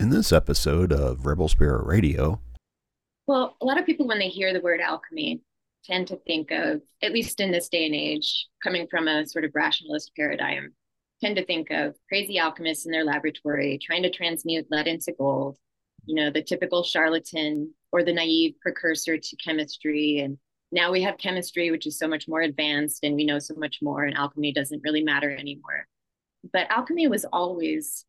In this episode of Rebel Spirit Radio, well, a lot of people, when they hear the word alchemy, tend to think of, at least in this day and age, coming from a sort of rationalist paradigm, tend to think of crazy alchemists in their laboratory trying to transmute lead into gold, you know, the typical charlatan or the naive precursor to chemistry. And now we have chemistry, which is so much more advanced and we know so much more, and alchemy doesn't really matter anymore. But alchemy was always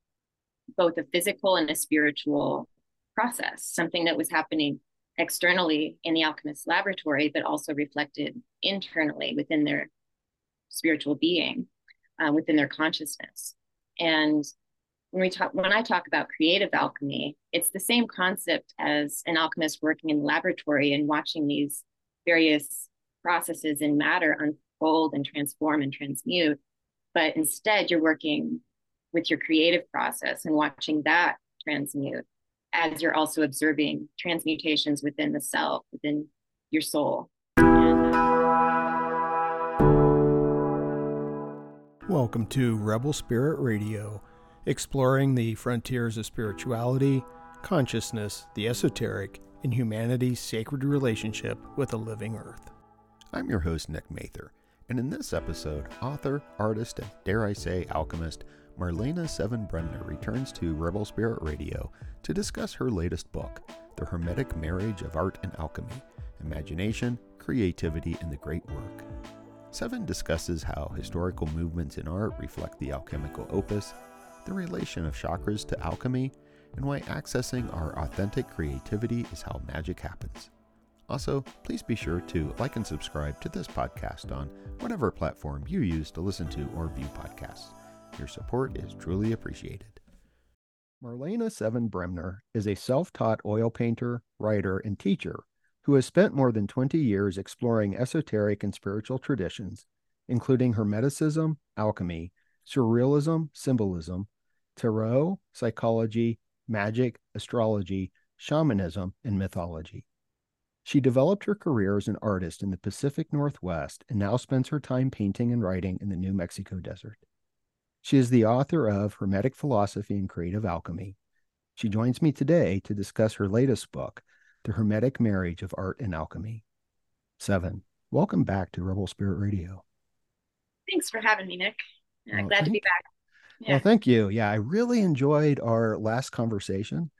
both a physical and a spiritual process, something that was happening externally in the alchemist's laboratory, but also reflected internally within their spiritual being, uh, within their consciousness. And when we talk, when I talk about creative alchemy, it's the same concept as an alchemist working in the laboratory and watching these various processes in matter unfold and transform and transmute. But instead, you're working with your creative process and watching that transmute as you're also observing transmutations within the self, within your soul. Uh, Welcome to Rebel Spirit Radio, exploring the frontiers of spirituality, consciousness, the esoteric, and humanity's sacred relationship with the living earth. I'm your host, Nick Mather, and in this episode, author, artist, and dare I say, alchemist Marlene Seven Bremner returns to Rebel Spirit Radio to discuss her latest book, The Hermetic Marriage of Art and Alchemy Imagination, Creativity, and the Great Work. Seven discusses how historical movements in art reflect the alchemical opus, the relation of chakras to alchemy, and why accessing our authentic creativity is how magic happens. Also, please be sure to like and subscribe to this podcast on whatever platform you use to listen to or view podcasts. Your support is truly appreciated. Marlene Seven Bremner is a self taught oil painter, writer, and teacher who has spent more than 20 years exploring esoteric and spiritual traditions, including Hermeticism, alchemy, surrealism, symbolism, tarot, psychology, magic, astrology, shamanism, and mythology. She developed her career as an artist in the Pacific Northwest and now spends her time painting and writing in the New Mexico desert. She is the author of Hermetic Philosophy and Creative Alchemy. She joins me today to discuss her latest book, The Hermetic Marriage of Art and Alchemy. Seven, welcome back to Rebel Spirit Radio. Thanks for having me, Nick. I'm glad to be back. Yeah. Well, thank you. Yeah, I really enjoyed our last conversation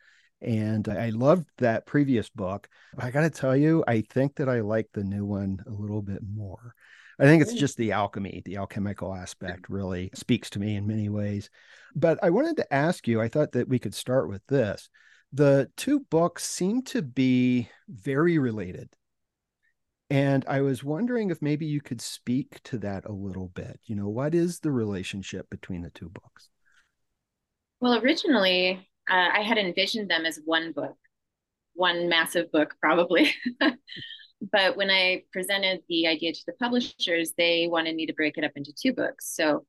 and I loved that previous book. I got to tell you, I think that I like the new one a little bit more. I think it's just the alchemy, the alchemical aspect really speaks to me in many ways. But I wanted to ask you, I thought that we could start with this. The two books seem to be very related. And I was wondering if maybe you could speak to that a little bit. You know, what is the relationship between the two books? Well, originally, uh, I had envisioned them as one book, one massive book, probably. but when I presented the idea to the publishers, they wanted me to break it up into two books. So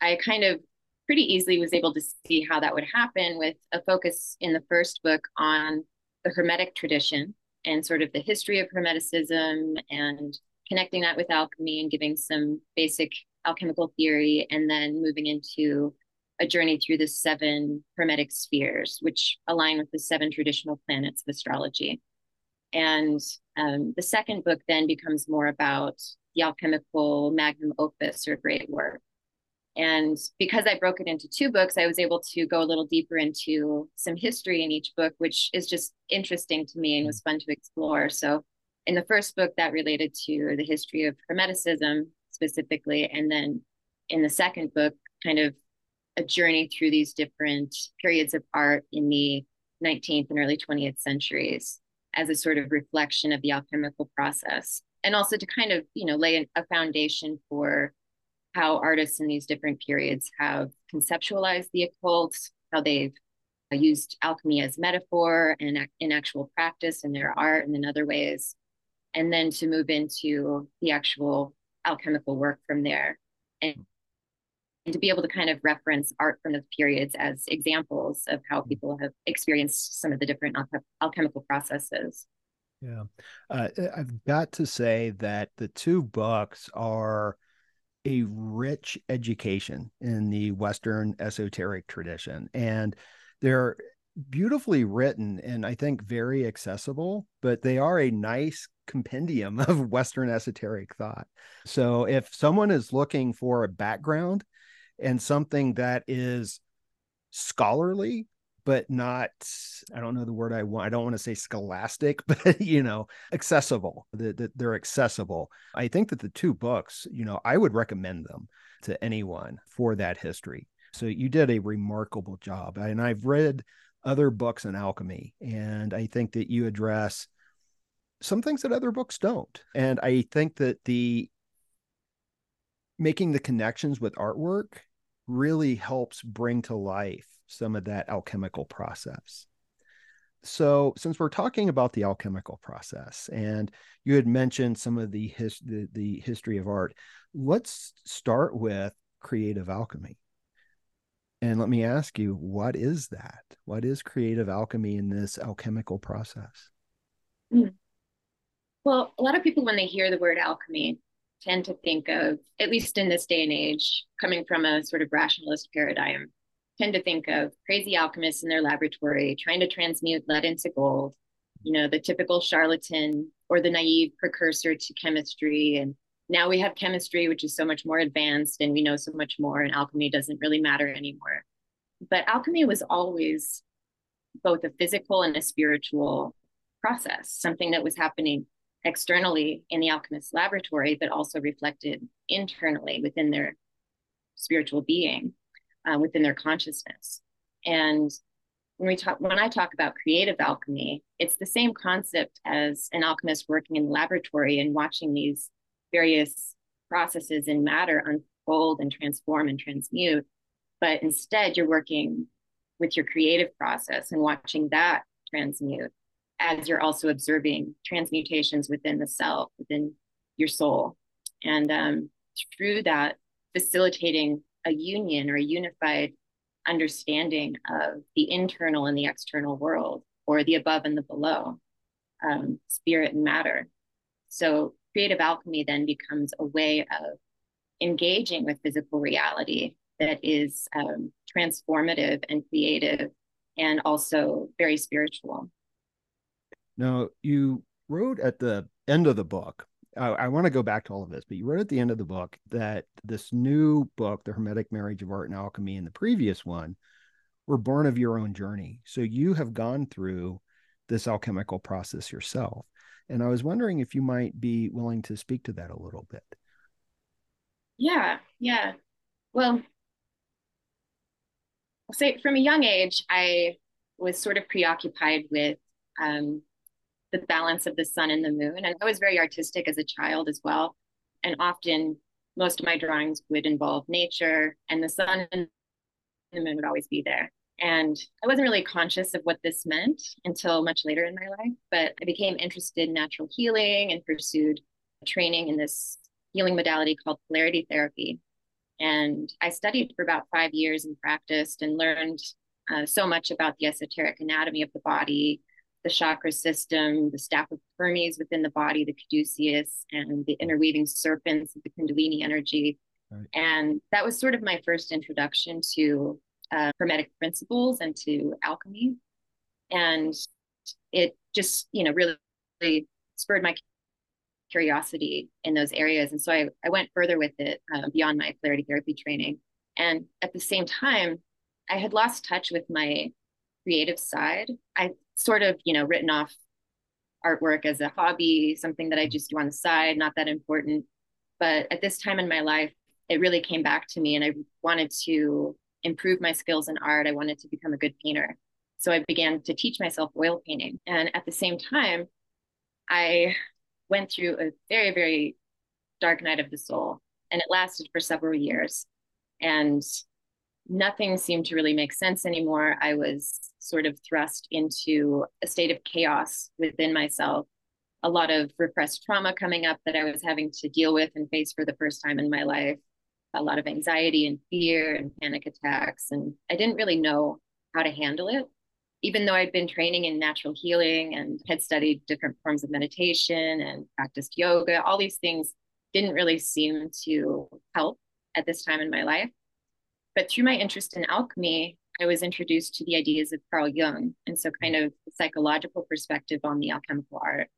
I kind of pretty easily was able to see how that would happen with a focus in the first book on the Hermetic tradition and sort of the history of Hermeticism and connecting that with alchemy and giving some basic alchemical theory, and then moving into a journey through the seven Hermetic spheres, which align with the seven traditional planets of astrology. And um, the second book then becomes more about the alchemical magnum opus or great work. And because I broke it into two books, I was able to go a little deeper into some history in each book, which is just interesting to me and was fun to explore. So, in the first book, that related to the history of Hermeticism specifically. And then in the second book, kind of a journey through these different periods of art in the 19th and early 20th centuries as a sort of reflection of the alchemical process. And also to kind of you know lay a foundation for how artists in these different periods have conceptualized the occult how they've used alchemy as metaphor and in actual practice in their art and in other ways. And then to move into the actual alchemical work from there. And and to be able to kind of reference art from those periods as examples of how mm. people have experienced some of the different alchemical processes. Yeah. Uh, I've got to say that the two books are a rich education in the Western esoteric tradition. And they're beautifully written and I think very accessible, but they are a nice compendium of Western esoteric thought. So if someone is looking for a background and something that is scholarly, but not, I don't know the word I want. I don't want to say scholastic, but, you know, accessible, that, that they're accessible. I think that the two books, you know, I would recommend them to anyone for that history. So you did a remarkable job. And I've read other books on alchemy, and I think that you address some things that other books don't. And I think that the making the connections with artwork really helps bring to life some of that alchemical process. So, since we're talking about the alchemical process, and you had mentioned some of the his, the, the history of art, let's start with creative alchemy. And let me ask you, what is that? What is creative alchemy in this alchemical process? Hmm. Well, a lot of people, when they hear the word alchemy, tend to think of, at least in this day and age, coming from a sort of rationalist paradigm, tend to think of crazy alchemists in their laboratory trying to transmute lead into gold, you know, the typical charlatan or the naive precursor to chemistry. And now we have chemistry, which is so much more advanced and we know so much more, and alchemy doesn't really matter anymore. But alchemy was always both a physical and a spiritual process, something that was happening externally in the alchemist's laboratory, but also reflected internally within their spiritual being, uh, within their consciousness. And when we talk, when I talk about creative alchemy, it's the same concept as an alchemist working in the laboratory and watching these various processes in matter unfold and transform and transmute. But instead, you're working with your creative process and watching that transmute as you're also observing transmutations within the self, within your soul. And um, through that, facilitating a union or a unified understanding of the internal and the external world, or the above and the below, um, spirit and matter. So, creative alchemy then becomes a way of engaging with physical reality that is um, transformative and creative and also very spiritual. Now, you wrote at the end of the book, I, I want to go back to all of this, but you wrote at the end of the book that this new book, The Hermetic Marriage of Art and Alchemy, and the previous one were born of your own journey. So you have gone through this alchemical process yourself. And I was wondering if you might be willing to speak to that a little bit. Yeah, yeah. Well, I'll say from a young age, I was sort of preoccupied with um, the balance of the sun and the moon. And I was very artistic as a child as well. And often most of my drawings would involve nature and the sun and the moon would always be there. And I wasn't really conscious of what this meant until much later in my life, but I became interested in natural healing and pursued training in this healing modality called polarity therapy. And I studied for about five years and practiced and learned uh, so much about the esoteric anatomy of the body, the chakra system, the staff of Hermes within the body, the caduceus, and the interweaving serpents of the Kundalini energy. Right. And that was sort of my first introduction to uh, hermetic principles and to alchemy. And it just, you know, really, really spurred my curiosity in those areas. And so I, I went further with it uh, beyond my polarity therapy training. And at the same time, I had lost touch with my creative side. I sort of, you know, written off artwork as a hobby, something that I just do on the side, not that important. But at this time in my life, it really came back to me and I wanted to improve my skills in art. I wanted to become a good painter. So I began to teach myself oil painting. And at the same time, I went through a very, very dark night of the soul. And it lasted for several years. And nothing seemed to really make sense anymore. I was sort of thrust into a state of chaos within myself. A lot of repressed trauma coming up that I was having to deal with and face for the first time in my life. A lot of anxiety and fear and panic attacks. And I didn't really know how to handle it. Even though I'd been training in natural healing and had studied different forms of meditation and practiced yoga, all these things didn't really seem to help at this time in my life. But through my interest in alchemy, I was introduced to the ideas of Carl Jung. And so, kind of psychological perspective on the alchemical art.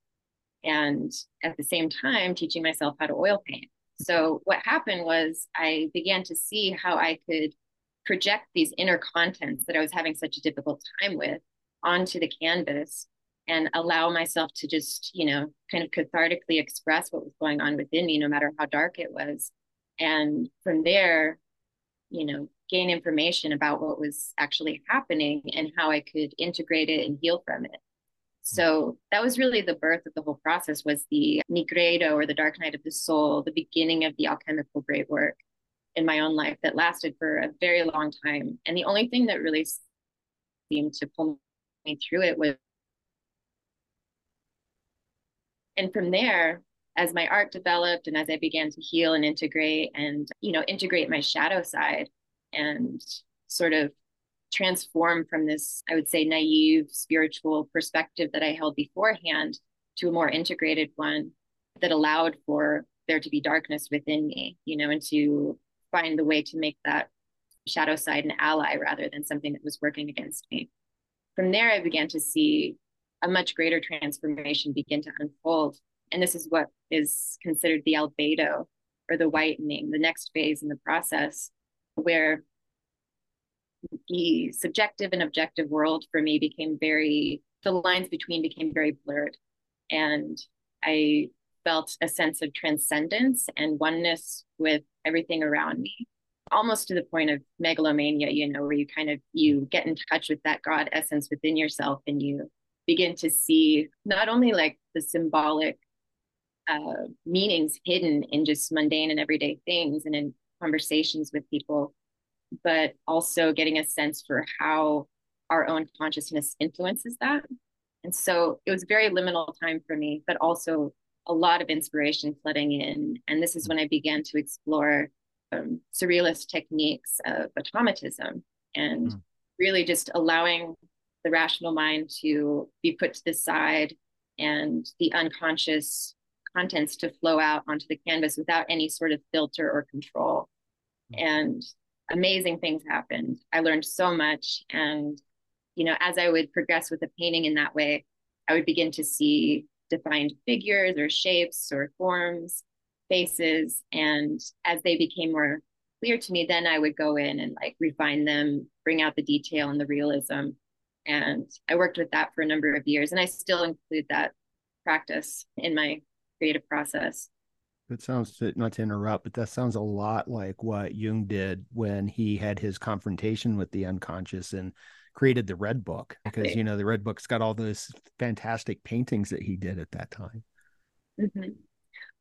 And at the same time, teaching myself how to oil paint. So, what happened was I began to see how I could project these inner contents that I was having such a difficult time with onto the canvas and allow myself to just, you know, kind of cathartically express what was going on within me, no matter how dark it was. And from there, you know, gain information about what was actually happening and how I could integrate it and heal from it. So that was really the birth of the whole process was the Nigredo or the dark night of the soul, the beginning of the alchemical great work in my own life that lasted for a very long time. And the only thing that really seemed to pull me through it was and from there as my art developed and as i began to heal and integrate and you know integrate my shadow side and sort of transform from this i would say naive spiritual perspective that i held beforehand to a more integrated one that allowed for there to be darkness within me you know and to find the way to make that shadow side an ally rather than something that was working against me from there i began to see a much greater transformation begin to unfold. And this is what is considered the albedo or the whitening, the next phase in the process, where the subjective and objective world for me became very, the lines between became very blurred. And I felt a sense of transcendence and oneness with everything around me almost to the point of megalomania you know where you kind of you get in touch with that god essence within yourself and you begin to see not only like the symbolic uh, meanings hidden in just mundane and everyday things and in conversations with people, but also getting a sense for how our own consciousness influences that. And so it was a very liminal time for me, but also a lot of inspiration flooding in. And this is when I began to explore um, surrealist techniques of automatism and mm. really just allowing the rational mind to be put to the side and the unconscious contents to flow out onto the canvas without any sort of filter or control. Hmm. And amazing things happened. I learned so much. And, you know, as I would progress with the painting in that way, I would begin to see defined figures or shapes or forms, faces. And as they became more clear to me, then I would go in and like refine them, bring out the detail and the realism. And I worked with that for a number of years, and I still include that practice in my creative process. That sounds not to interrupt, but that sounds a lot like what Jung did when he had his confrontation with the unconscious and created the Red Book. Because you know the Red Book's got all those fantastic paintings that he did at that time. Mm-hmm.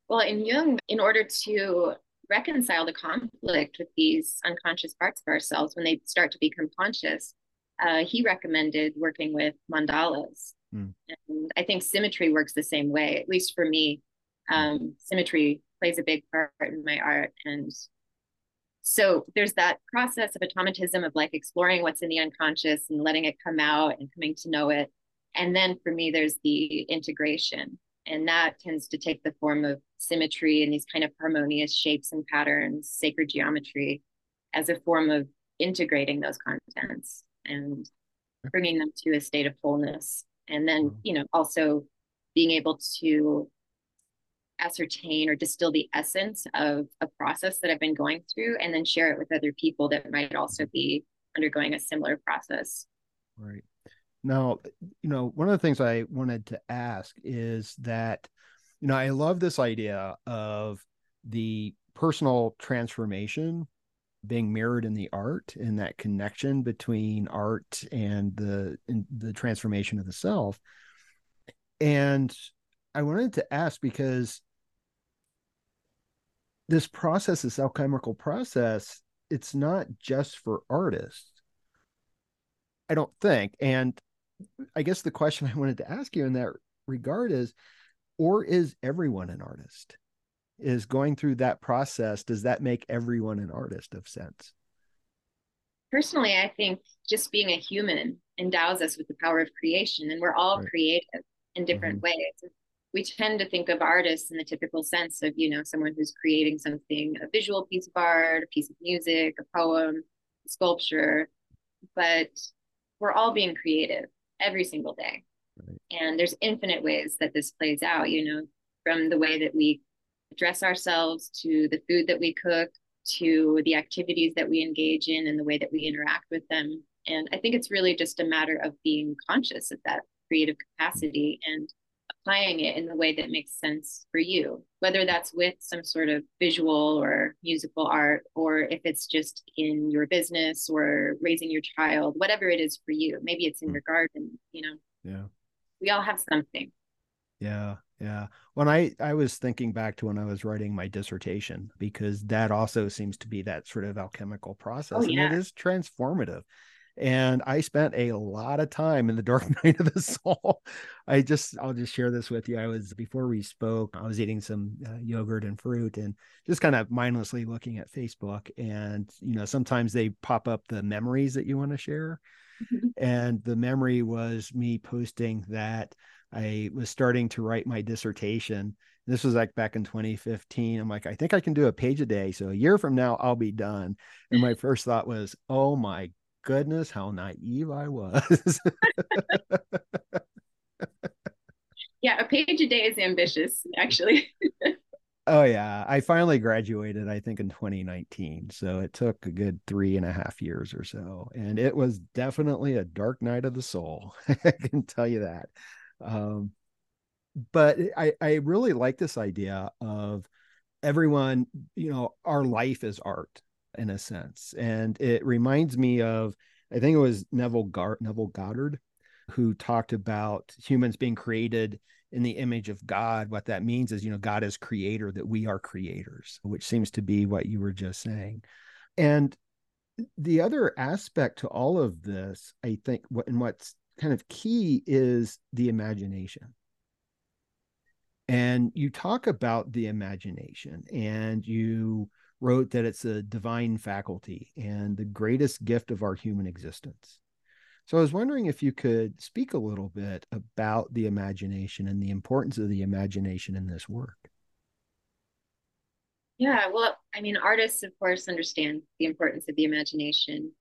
Well, in Jung, in order to reconcile the conflict with these unconscious parts of ourselves when they start to become conscious, uh, he recommended working with mandalas. Mm. And I think symmetry works the same way, at least for me. Hmm. Um, symmetry plays a big part in my art. And so there's that process of automatism of like exploring what's in the unconscious and letting it come out and coming to know it. And then for me, there's the integration. And that tends to take the form of symmetry and these kind of harmonious shapes and patterns, sacred geometry, as a form of integrating those contents and bringing them to a state of wholeness and then mm-hmm. you know also being able to ascertain or distill the essence of a process that i've been going through and then share it with other people that might also be undergoing a similar process right now you know one of the things i wanted to ask is that you know i love this idea of the personal transformation being mirrored in the art and that connection between art and the the transformation of the self. And i wanted to ask because this process this alchemical process it's not just for artists i don't think. And i guess the question i wanted to ask you in that regard is or is everyone an artist is going through that process does that make everyone an artist of sense personally i think just being a human endows us with the power of creation and we're all right. creative in different mm-hmm. ways we tend to think of artists in the typical sense of you know someone who's creating something a visual piece of art a piece of music a poem a sculpture but we're all being creative every single day. Right. And there's infinite ways that this plays out, you know, from the way that we dress ourselves to the food that we cook to the activities that we engage in and the way that we interact with them. And I think it's really just a matter of being conscious of that creative capacity and applying it in the way that makes sense for you, whether that's with some sort of visual or musical art, or if it's just in your business or raising your child, whatever it is for you. Maybe it's in hmm. your garden, you know. Yeah. We all have something. Yeah. Yeah. When I I was thinking back to when I was writing my dissertation because that also seems to be that sort of alchemical process oh, yeah. and it is transformative. And I spent a lot of time in the dark night of the soul. I just I'll just share this with you. I was before we spoke, I was eating some uh, yogurt and fruit and just kind of mindlessly looking at Facebook and you know, sometimes they pop up the memories that you want to share. Mm-hmm. And the memory was me posting that I was starting to write my dissertation. This was like back in 2015. I'm like, I think I can do a page a day. So a year from now, I'll be done. And my mm. first thought was, oh my goodness, how naive I was. yeah, a page a day is ambitious, actually. oh, yeah. I finally graduated, I think, in 2019. So it took a good three and a half years or so. And it was definitely a dark night of the soul. I can tell you that. Um, but I, I really like this idea of everyone, you know, our life is art in a sense. And it reminds me of, I think it was Neville, Gar- Neville Goddard who talked about humans being created in the image of God. What that means is, you know, God is creator, that we are creators, which seems to be what you were just saying. And the other aspect to all of this, I think, what and what's kind of key is the imagination. And you talk about the imagination and you wrote that it's a divine faculty and the greatest gift of our human existence. So I was wondering if you could speak a little bit about the imagination and the importance of the imagination in this work. Yeah, well, I mean, artists, of course, understand the importance of the imagination.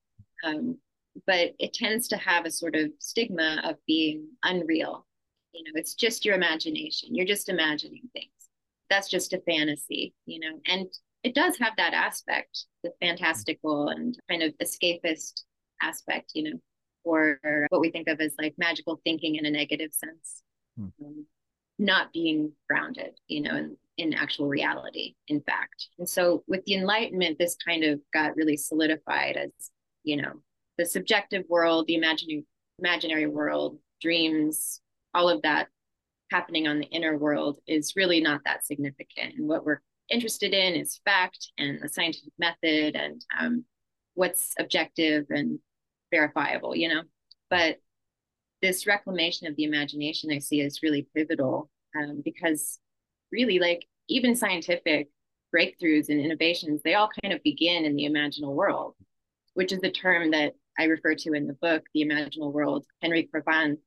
Um, but it tends to have a sort of stigma of being unreal. You know, it's just your imagination. You're just imagining things. That's just a fantasy, you know, and it does have that aspect, the fantastical and kind of escapist aspect, you know, or what we think of as like magical thinking in a negative sense, hmm. um, not being grounded, you know, in, in actual reality, in fact. And so with the Enlightenment, this kind of got really solidified as, you know, the subjective world, the imaginary imaginary world, dreams, all of that happening on the inner world is really not that significant. And what we're interested in is fact and the scientific method and um, what's objective and verifiable, you know. But this reclamation of the imagination I see is really pivotal um, because really, like even scientific breakthroughs and innovations, they all kind of begin in the imaginal world, which is the term that I refer to in the book, The Imaginal World, Henry Corbin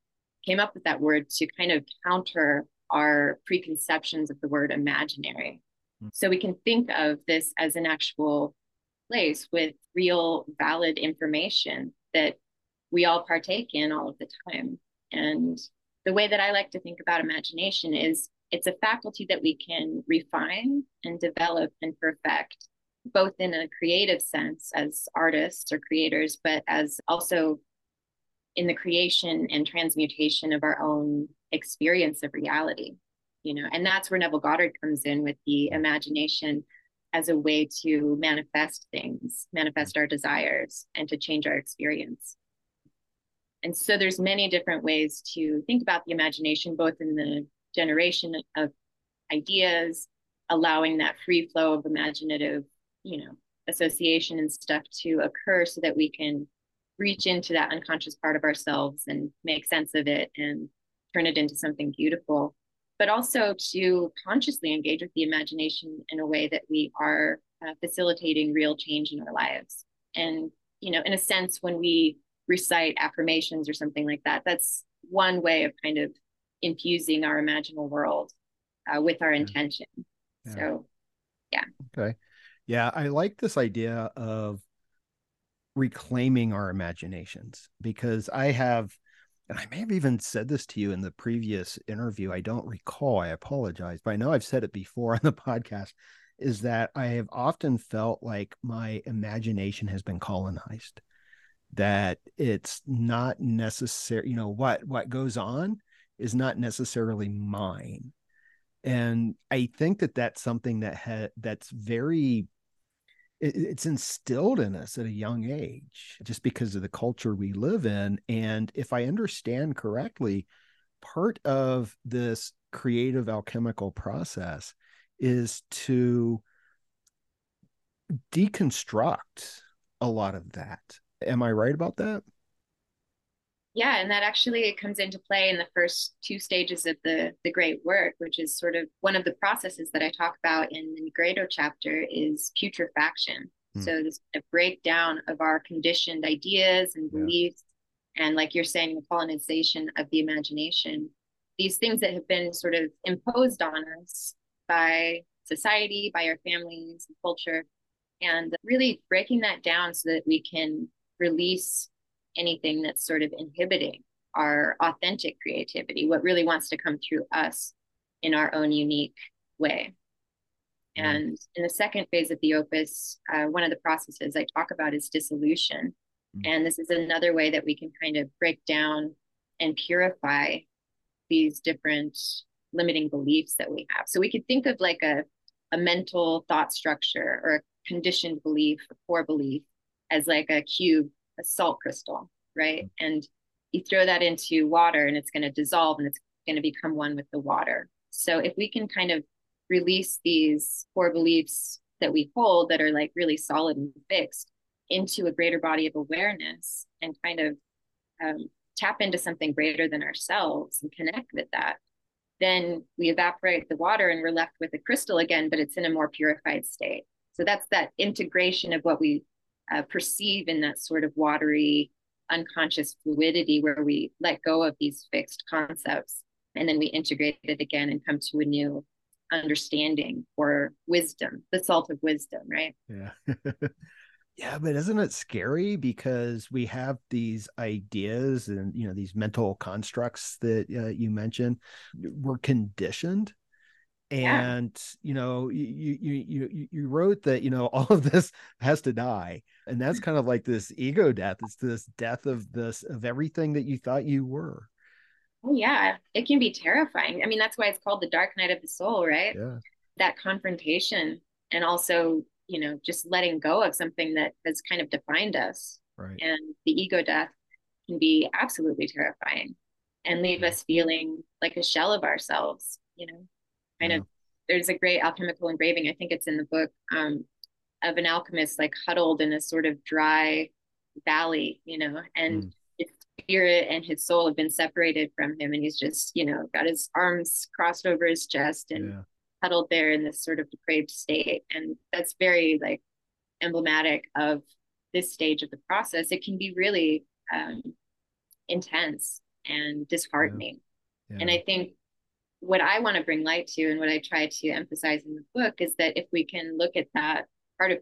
came up with that word to kind of counter our preconceptions of the word imaginary. Mm-hmm. So we can think of this as an actual place with real, valid information that we all partake in all of the time. And the way that I like to think about imagination is it's a faculty that we can refine and develop and perfect both in a creative sense as artists or creators, but as also in the creation and transmutation of our own experience of reality. You know, and that's where Neville Goddard comes in with the imagination as a way to manifest things, manifest our desires, and to change our experience. And so there's many different ways to think about the imagination, both in the generation of ideas, allowing that free flow of imaginative you know association and stuff to occur so that we can reach into that unconscious part of ourselves and make sense of it and turn it into something beautiful. But also to consciously engage with the imagination in a way that we are uh, facilitating real change in our lives. And you know in a sense when we recite affirmations or something like that that's one way of kind of infusing our imaginal world uh, with our intention. Yeah. so yeah. Okay yeah, I like this idea of reclaiming our imaginations because I have, and I may have even said this to you in the previous interview. I don't recall. I apologize, but I know I've said it before on the podcast. Is that I have often felt like my imagination has been colonized, that it's not necessary, you know, what what goes on is not necessarily mine. And I think that that's something that ha- that's very it's instilled in us at a young age just because of the culture we live in. And if i understand correctly part of this creative alchemical process is to deconstruct a lot of that. Am i right about that yeah and that actually comes into play in the first two stages of the the great work which is sort of one of the processes that i talk about in the nigredo chapter is putrefaction mm. so this a breakdown of our conditioned ideas and beliefs yeah. and like you're saying the colonization of the imagination these things that have been sort of imposed on us by society by our families and culture and really breaking that down so that we can release anything that's sort of inhibiting our authentic creativity, what really wants to come through us in our own unique way. Mm-hmm. And in the second phase of the opus, uh, one of the processes I talk about is dissolution. Mm-hmm. And this is another way that we can kind of break down and purify these different limiting beliefs that we have. So we could think of like a, a mental thought structure or a conditioned belief, a core belief, as like a cube a salt crystal, right? Mm-hmm. And you throw that into water and it's going to dissolve and it's going to become one with the water. So if we can kind of release these core beliefs that we hold that are like really solid and fixed into a greater body of awareness and kind of um, tap into something greater than ourselves and connect with that, then we evaporate the water and we're left with a crystal again, but it's in a more purified state. So that's that integration of what we uh, perceive in that sort of watery, unconscious fluidity where we let go of these fixed concepts and then we integrate it again and come to a new understanding or wisdom, the salt of wisdom, right? Yeah. yeah, but isn't it scary because we have these ideas and you know these mental constructs that uh, you mentioned we're conditioned and yeah. you know you, you you you wrote that you know all of this has to die and that's kind of like this ego death. It's this death of this of everything that you thought you were. Oh yeah. It can be terrifying. I mean that's why it's called the dark night of the soul right? Yeah. That confrontation and also you know just letting go of something that has kind of defined us right. and the ego death can be absolutely terrifying and leave us feeling like a shell of ourselves you know kind yeah. of there's a great alchemical engraving i think it's in the book um, of an alchemist like huddled in a sort of dry valley you know and mm. his spirit and his soul have been separated from him and he's just you know got his arms crossed over his chest and yeah. huddled there in this sort of depraved state and that's very like emblematic of this stage of the process it can be really um, intense and disheartening yeah. And i think what I want to bring light to and what I try to emphasize in the book is that if we can look at that part of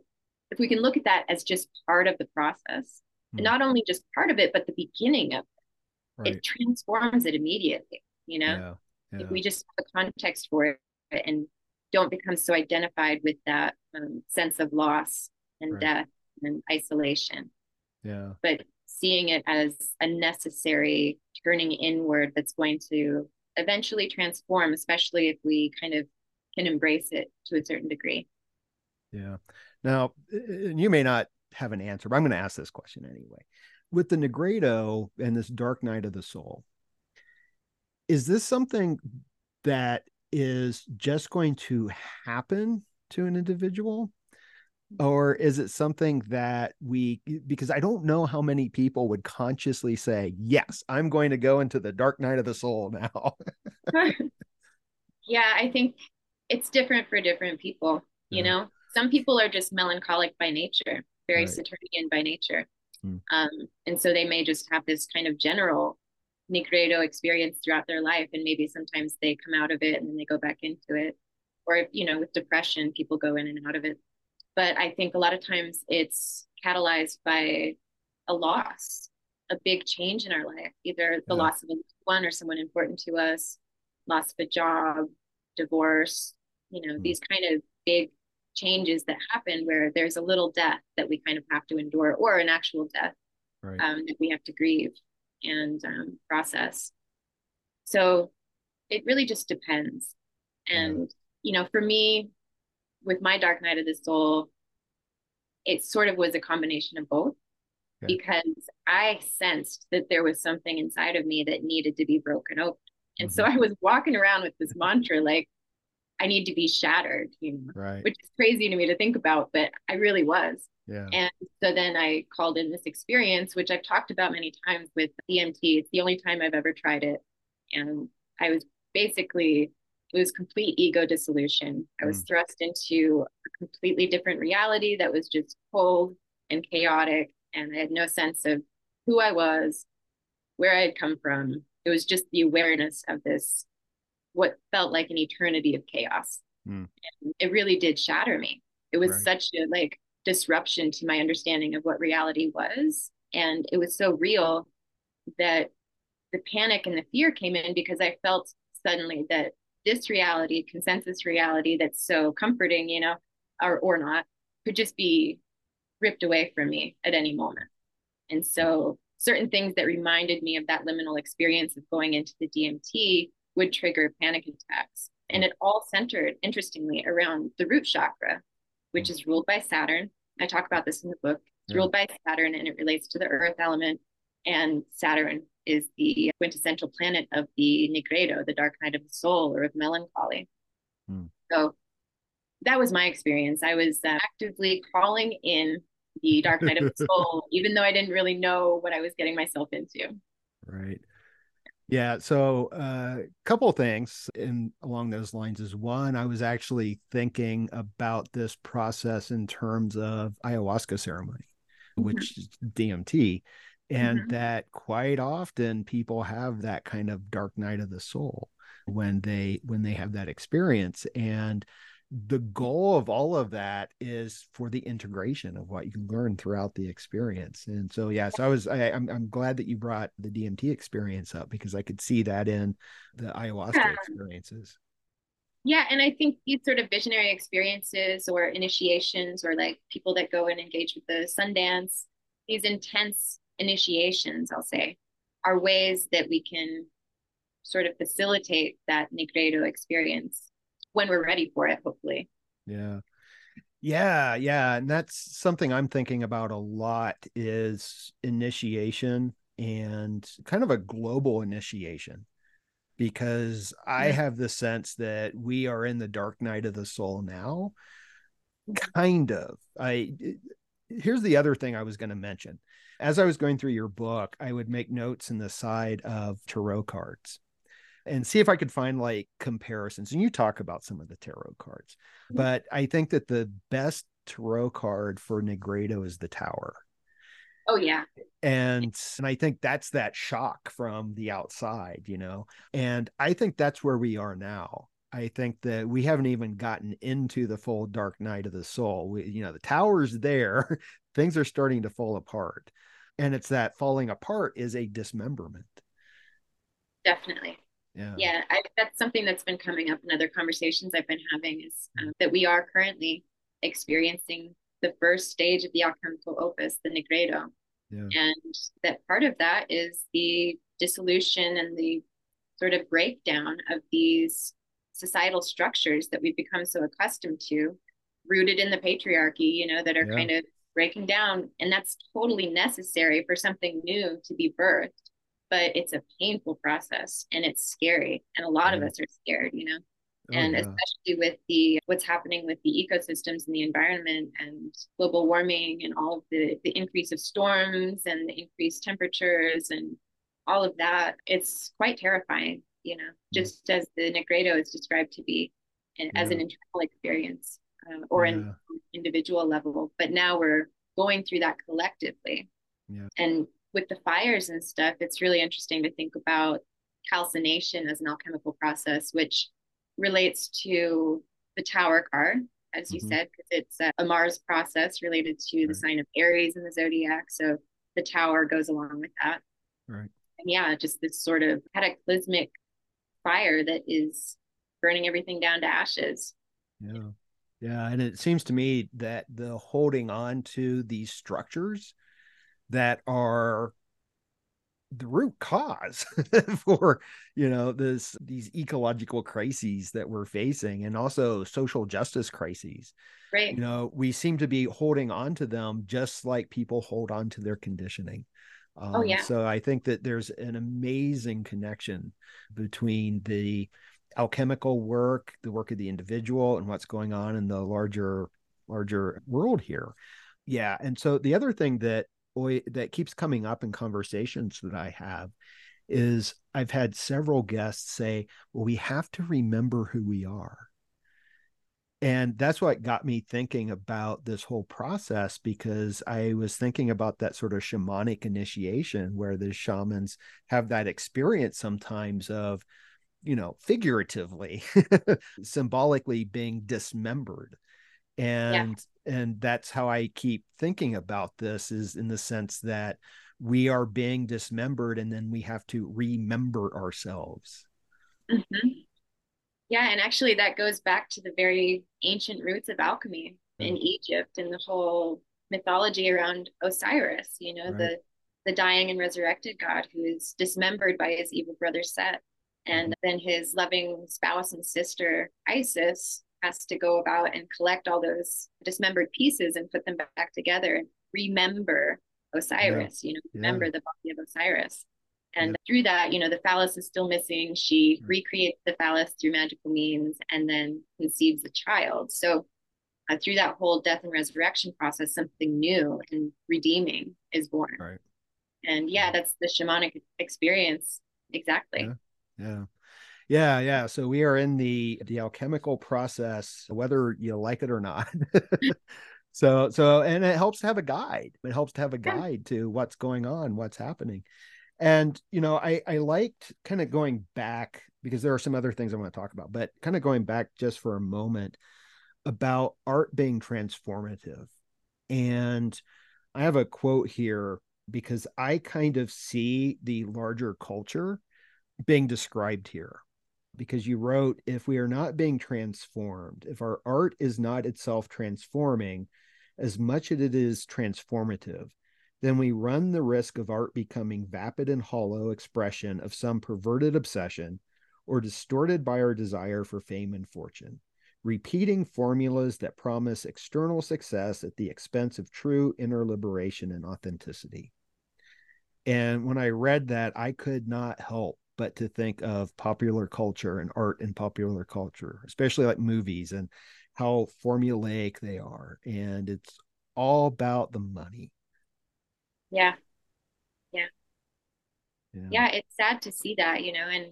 if we can look at that as just part of the process, mm. and not only just part of it, but the beginning of it, right. it transforms it immediately. You know, yeah. Yeah. if we just have a context for it and don't become so identified with that um, sense of loss and right. death and isolation. Yeah. But seeing it as a necessary turning inward that's going to eventually transform, especially if we kind of can embrace it to a certain degree. Yeah. Now, you may not have an answer, but I'm going to ask this question anyway. With the Nigredo and this dark night of the soul, is this something that is just going to happen to an individual? Or is it something that we because i don't know how many people would consciously say yes i'm going to go into the dark night of the soul now yeah i think it's different for different people you yeah. know some people are just melancholic by nature very right. saturnian by nature hmm. um, and so they may just have this kind of general nigredo experience throughout their life and maybe sometimes they come out of it and then they go back into it or you know with depression people go in and out of it but I think a lot of times it's catalyzed by a loss, a big change in our life, either the Yeah. loss of a one or someone important to us, loss of a job, divorce, you know, Mm. these kind of big changes that happen where there's a little death that we kind of have to endure or an actual death Right. um, that we have to grieve and um, process. So it really just depends. And, you know, for me, with my Dark Night of the Soul, it sort of was a combination of both Okay. because I sensed that there was something inside of me that needed to be broken open. And so mm-hmm. I was walking around with this mantra like, I need to be shattered, you know, right. which is crazy to me to think about, but I really was. Yeah. And so then I called in this experience, which I've talked about many times with DMT. It's the only time I've ever tried it. And I was basically, it was complete ego dissolution. I was thrust into a completely different reality that was just cold and chaotic. And I had no sense of who I was, where I had come from. It was just the awareness of this, what felt like an eternity of chaos. Mm. And it really did shatter me. It was Right. such a like disruption to my understanding of what reality was. And it was so real that the panic and the fear came in because I felt suddenly that this reality, consensus reality that's so comforting, you know, or or not, could just be ripped away from me at any moment. And so certain things that reminded me of that liminal experience of going into the DMT would trigger panic attacks. And it all centered, interestingly, around the root chakra, which mm. is ruled by Saturn. I talk about this in the book. It's ruled by Saturn and it relates to the earth element. And Saturn is the quintessential planet of the Nigredo, the dark night of the soul or of melancholy. Hmm. So that was my experience. I was uh, actively crawling in the dark night of the soul, even though I didn't really know what I was getting myself into. Right. Yeah. So a uh, couple of things in along those lines is one, I was actually thinking about this process in terms of ayahuasca ceremony, which is DMT, and Mhm. that quite often people have that kind of dark night of the soul when they when they have that experience and the goal of all of that is for the integration of what you learn throughout the experience and so yeah so i was I, I'm, I'm glad that you brought the dmt experience up because i could see that in the ayahuasca Yeah. experiences Yeah, and I think these sort of visionary experiences or initiations or like people that go and engage with the Sundance, these intense initiations, I'll say, are ways that we can sort of facilitate that Nigredo experience when we're ready for it, hopefully. yeah. Yeah yeah and that's something i'm thinking about a lot is initiation and kind of a global initiation because i have the sense that we are in the dark night of the soul now. Kind of. I here's the other thing i was going to mention as i was going through your book i would make notes in the side of tarot cards and see if i could find like comparisons and you talk about some of the tarot cards Mhm. but i think that the best tarot card for nigredo is the tower. Oh, yeah. and and i think that's that shock from the outside you know and i think that's where we are now. I think that we haven't even gotten into the full dark night of the soul. We, you know the tower's there. Things are starting to fall apart and it's that falling apart is a dismemberment Definitely. yeah Yeah, I, that's something that's been coming up in other conversations I've been having is um, that we are currently experiencing the first stage of the alchemical opus, the Nigredo. yeah And that part of that is the dissolution and the sort of breakdown of these societal structures that we've become so accustomed to, rooted in the patriarchy, you know, that are Yeah. kind of breaking down. And that's totally necessary for something new to be birthed. But it's a painful process and it's scary. And a lot of us are scared, you know Oh, and yeah. especially with the what's happening with the ecosystems and the environment and global warming and all of the the increase of storms and the increased temperatures and all of that it's quite terrifying you know just as the nigredo is described to be and as an Yeah. internal experience uh, or Yeah. an individual level but now we're going through that collectively Yeah. and with the fires and stuff it's really interesting to think about calcination as an alchemical process which relates to the tower card, as you Mhm. said, because it's a, a Mars process related to the sign of Aries in the zodiac. So the tower goes along with that. Right. And yeah, just this sort of cataclysmic fire that is burning everything down to ashes. Yeah. Yeah. And it seems to me that the holding on to these structures that are the root cause for you know this these ecological crises that we're facing and also social justice crises. Right. You know we seem to be holding on to them just like people hold on to their conditioning. Um, oh yeah. so i think that there's an amazing connection between the alchemical work the work of the individual and what's going on in the larger larger world here yeah and so the other thing that that keeps coming up in conversations that I have is I've had several guests say, well, we have to remember who we are. And that's what got me thinking about this whole process because I was thinking about that sort of shamanic initiation where the shamans have that experience sometimes of, you know, figuratively, symbolically being dismembered and yeah. and that's how i keep thinking about this is in the sense that we are being dismembered and then we have to remember ourselves mm-hmm. yeah and actually that goes back to the very ancient roots of alchemy mm-hmm. in egypt and the whole mythology around osiris you know right. the the dying and resurrected god who is dismembered by his evil brother set and mm-hmm. then his loving spouse and sister isis has to go about and collect all those dismembered pieces and put them back together and remember Osiris, yeah. you know, remember yeah. the body of Osiris. And yeah. through that, you know, the phallus is still missing. She mm-hmm. recreates the phallus through magical means and then conceives a child. So uh, through that whole death and resurrection process, something new and redeeming is born. Right. And yeah, that's the shamanic experience. Exactly. Yeah. Yeah, yeah. So we are in the the alchemical process, whether you like it or not. so so and it helps to have a guide. It helps to have a guide to what's going on, what's happening. And you know, I I liked kind of going back because there are some other things I want to talk about, but kind of going back just for a moment about art being transformative. And I have a quote here because I kind of see the larger culture being described here because you wrote if we are not being transformed, if our art is not itself transforming as much as it is transformative, then we run the risk of art becoming vapid and hollow expression of some perverted obsession or distorted by our desire for fame and fortune, repeating formulas that promise external success at the expense of true inner liberation and authenticity. And when I read that, I could not help but to think of popular culture and art and popular culture, especially like movies and how formulaic they are. And it's all about the money. Yeah. Yeah. Yeah. yeah it's sad to see that, you know, and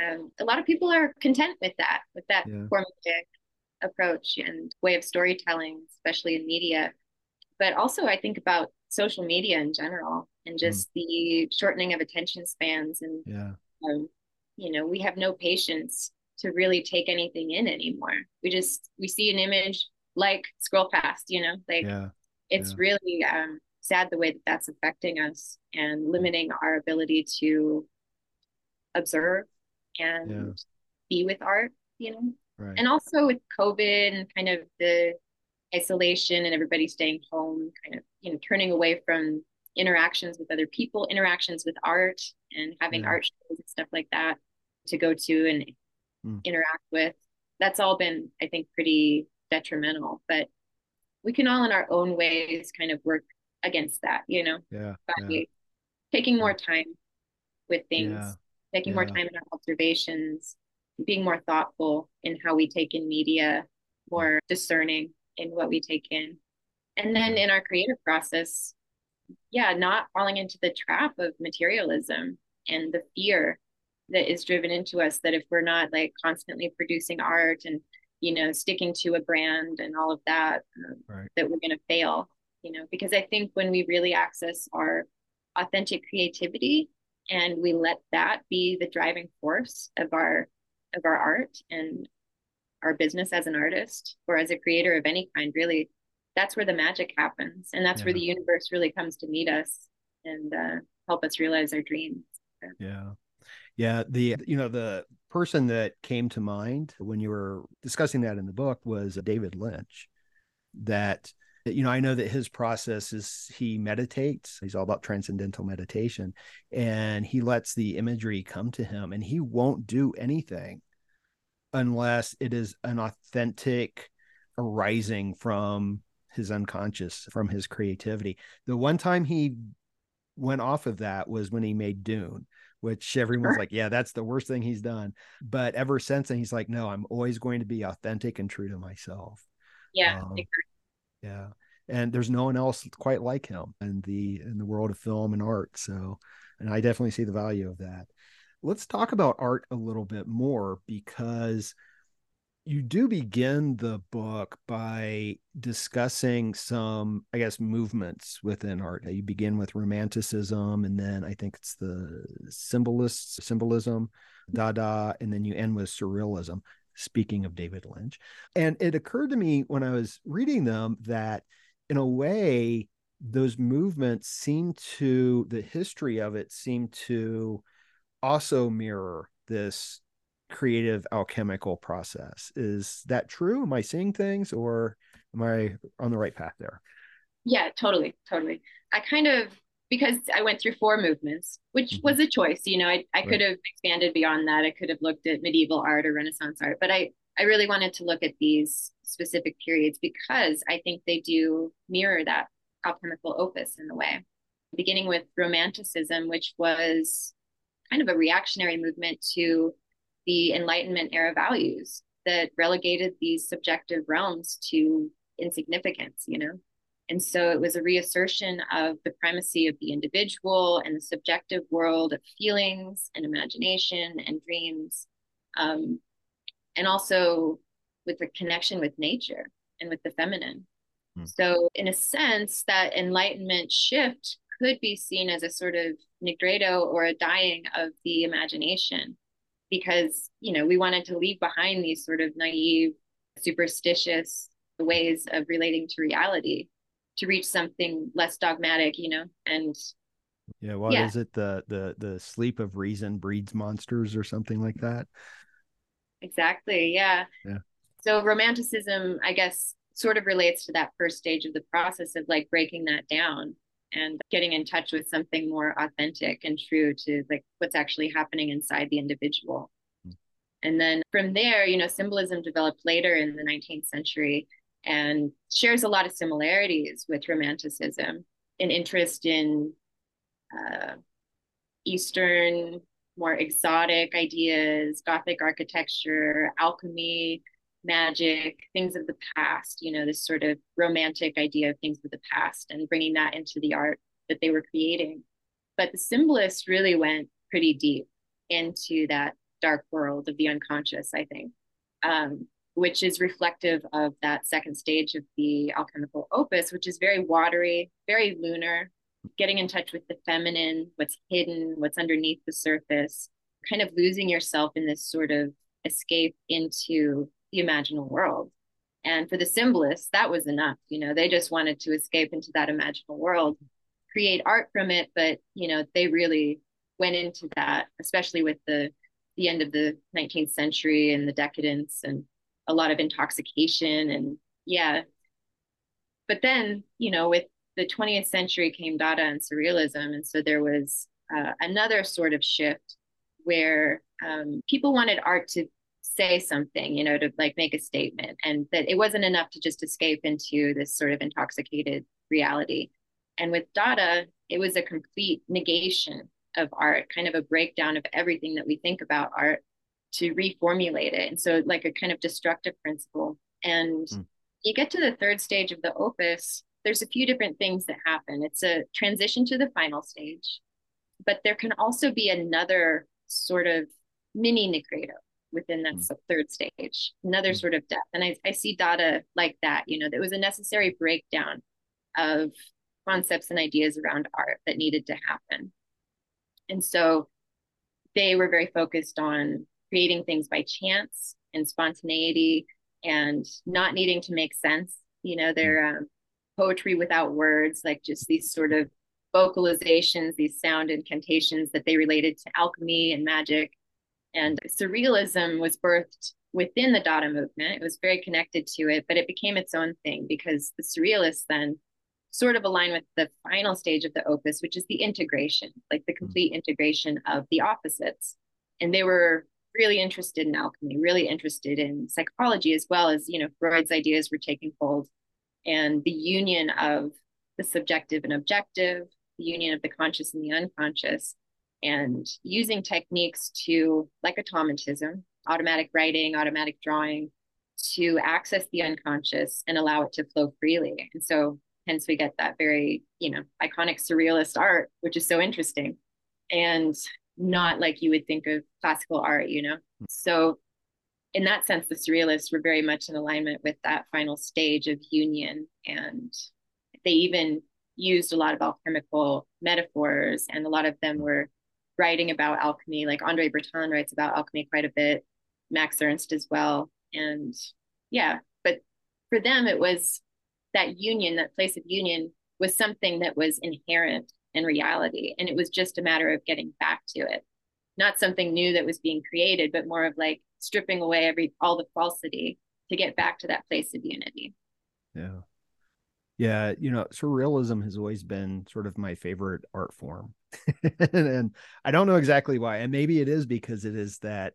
um, a lot of people are content with that, with that yeah. formulaic approach and way of storytelling, especially in media. But also, I think about social media in general and mm. just mm. the shortening of attention spans and yeah um, you know we have no patience to really take anything in anymore we just we see an image like scroll past you know like yeah. it's yeah. really um, sad the way that that's affecting us and limiting our ability to observe and yeah. be with art you know right. and also with covid and kind of the isolation and everybody staying home kind of you know turning away from interactions with other people, interactions with art, and having yeah. art shows and stuff like that to go to and mm. interact with. That's all been, I think, pretty detrimental. But we can all, in our own ways, kind of work against that, you know, yeah, by yeah. taking more time with things, taking more time in our observations, being more thoughtful in how we take in media, more discerning in what we take in. And then in our creative process, yeah, not falling into the trap of materialism and the fear that is driven into us that if we're not like constantly producing art and you know sticking to a brand and all of that um, right. that we're going to fail you know because i think when we really access our authentic creativity and we let that be the driving force of our of our art and our business as an artist or as a creator of any kind really that's where the magic happens and that's yeah. where the universe really comes to meet us and uh, help us realize our dreams. Yeah. Yeah. The, you know, the person that came to mind when you were discussing that in the book was David Lynch. That, you know, I know that his process is he meditates, he's all about transcendental meditation, and he lets the imagery come to him and he won't do anything unless it is an authentic arising from his unconscious, from his creativity. The one time he went off of that was when he made Dune, which everyone's like, yeah, that's the worst thing he's done. But ever since then, he's like, no, I'm always going to be authentic and true to myself. Yeah. Um, yeah. And there's no one else quite like him in the in the world of film and art. So, and I definitely see the value of that. Let's talk about art a little bit more because you do begin the book by discussing some i guess movements within art. You begin with romanticism and then i think it's the symbolist symbolism dada and then you end with surrealism speaking of david lynch. And it occurred to me when i was reading them that in a way those movements seem to the history of it seem to also mirror this creative alchemical process. Is that true? Am I seeing things or am I on the right path there? Yeah, totally, totally. I kind of because I went through four movements, which mm-hmm. was a choice. You know, I, I right. could have expanded beyond that. I could have looked at medieval art or Renaissance art, but I, I really wanted to look at these specific periods because I think they do mirror that alchemical opus in a way. Beginning with Romanticism, which was kind of a reactionary movement to the Enlightenment era values that relegated these subjective realms to insignificance, you know? And so it was a reassertion of the primacy of the individual and the subjective world of feelings and imagination and dreams. Um, and also with the connection with nature and with the feminine. Hmm. So, in a sense, that enlightenment shift could be seen as a sort of nigredo or a dying of the imagination because you know we wanted to leave behind these sort of naive superstitious ways of relating to reality to reach something less dogmatic you know and yeah what yeah. is it? The the the sleep of reason breeds monsters or something like that? Exactly yeah. Yeah. So romanticism i guess sort of relates to that first stage of the process of like breaking that down and getting in touch with something more authentic and true to like what's actually happening inside the individual. Mm. And then from there, you know, symbolism developed later in the 19th century and shares a lot of similarities with Romanticism, an interest in uh, Eastern, more exotic ideas, Gothic architecture, alchemy, magic, things of the past, you know, this sort of romantic idea of things of the past and bringing that into the art that they were creating. But the symbolists really went pretty deep into that dark world of the unconscious, I think, um, which is reflective of that second stage of the alchemical opus, which is very watery, very lunar, getting in touch with the feminine, what's hidden, what's underneath the surface, kind of losing yourself in this sort of escape into the imaginal world. And for the symbolists, that was enough. You know, they just wanted to escape into that imaginal world, create art from it. But, you know, they really went into that, especially with the the end of the 19th century and the decadence and a lot of intoxication and yeah. But then, you know, with the 20th century came Dada and Surrealism. And so there was uh, another sort of shift where um, people wanted art to say something, you know, to like make a statement, and that it wasn't enough to just escape into this sort of intoxicated reality. And with Dada, it was a complete negation of art, kind of a breakdown of everything that we think about art to reformulate it. And so, like a kind of destructive principle. And mm. you get to the third stage of the opus, there's a few different things that happen. It's a transition to the final stage, but there can also be another sort of mini Nigredo within that mm. third stage, another mm. sort of death. And I, I see Dada like that, you know, that was a necessary breakdown of concepts and ideas around art that needed to happen. And so they were very focused on creating things by chance and spontaneity and not needing to make sense. You know, their mm. um, poetry without words, like just these sort of vocalizations, these sound incantations that they related to alchemy and magic. And surrealism was birthed within the Dada movement. It was very connected to it, but it became its own thing because the surrealists then sort of align with the final stage of the opus, which is the integration, like the mm-hmm. complete integration of the opposites. And they were really interested in alchemy, really interested in psychology as well as, you know, Freud's ideas were taking hold and the union of the subjective and objective, the union of the conscious and the unconscious, and using techniques to, like automatism, automatic writing, automatic drawing, to access the unconscious and allow it to flow freely. And so, hence, we get that very, you know, iconic surrealist art, which is so interesting and not like you would think of classical art, you know? Hmm. So, in that sense, the surrealists were very much in alignment with that final stage of union. And they even used a lot of alchemical metaphors, and a lot of them were writing about alchemy. Like Andre Breton writes about alchemy quite a bit, Max Ernst as well. And yeah, but for them, it was that union, that place of union was something that was inherent in reality. And it was just a matter of getting back to it. Not something new that was being created, but more of like stripping away every all the falsity to get back to that place of unity. Yeah. Yeah, you know, surrealism has always been sort of my favorite art form. and, I don't know exactly why. And maybe it is because it is that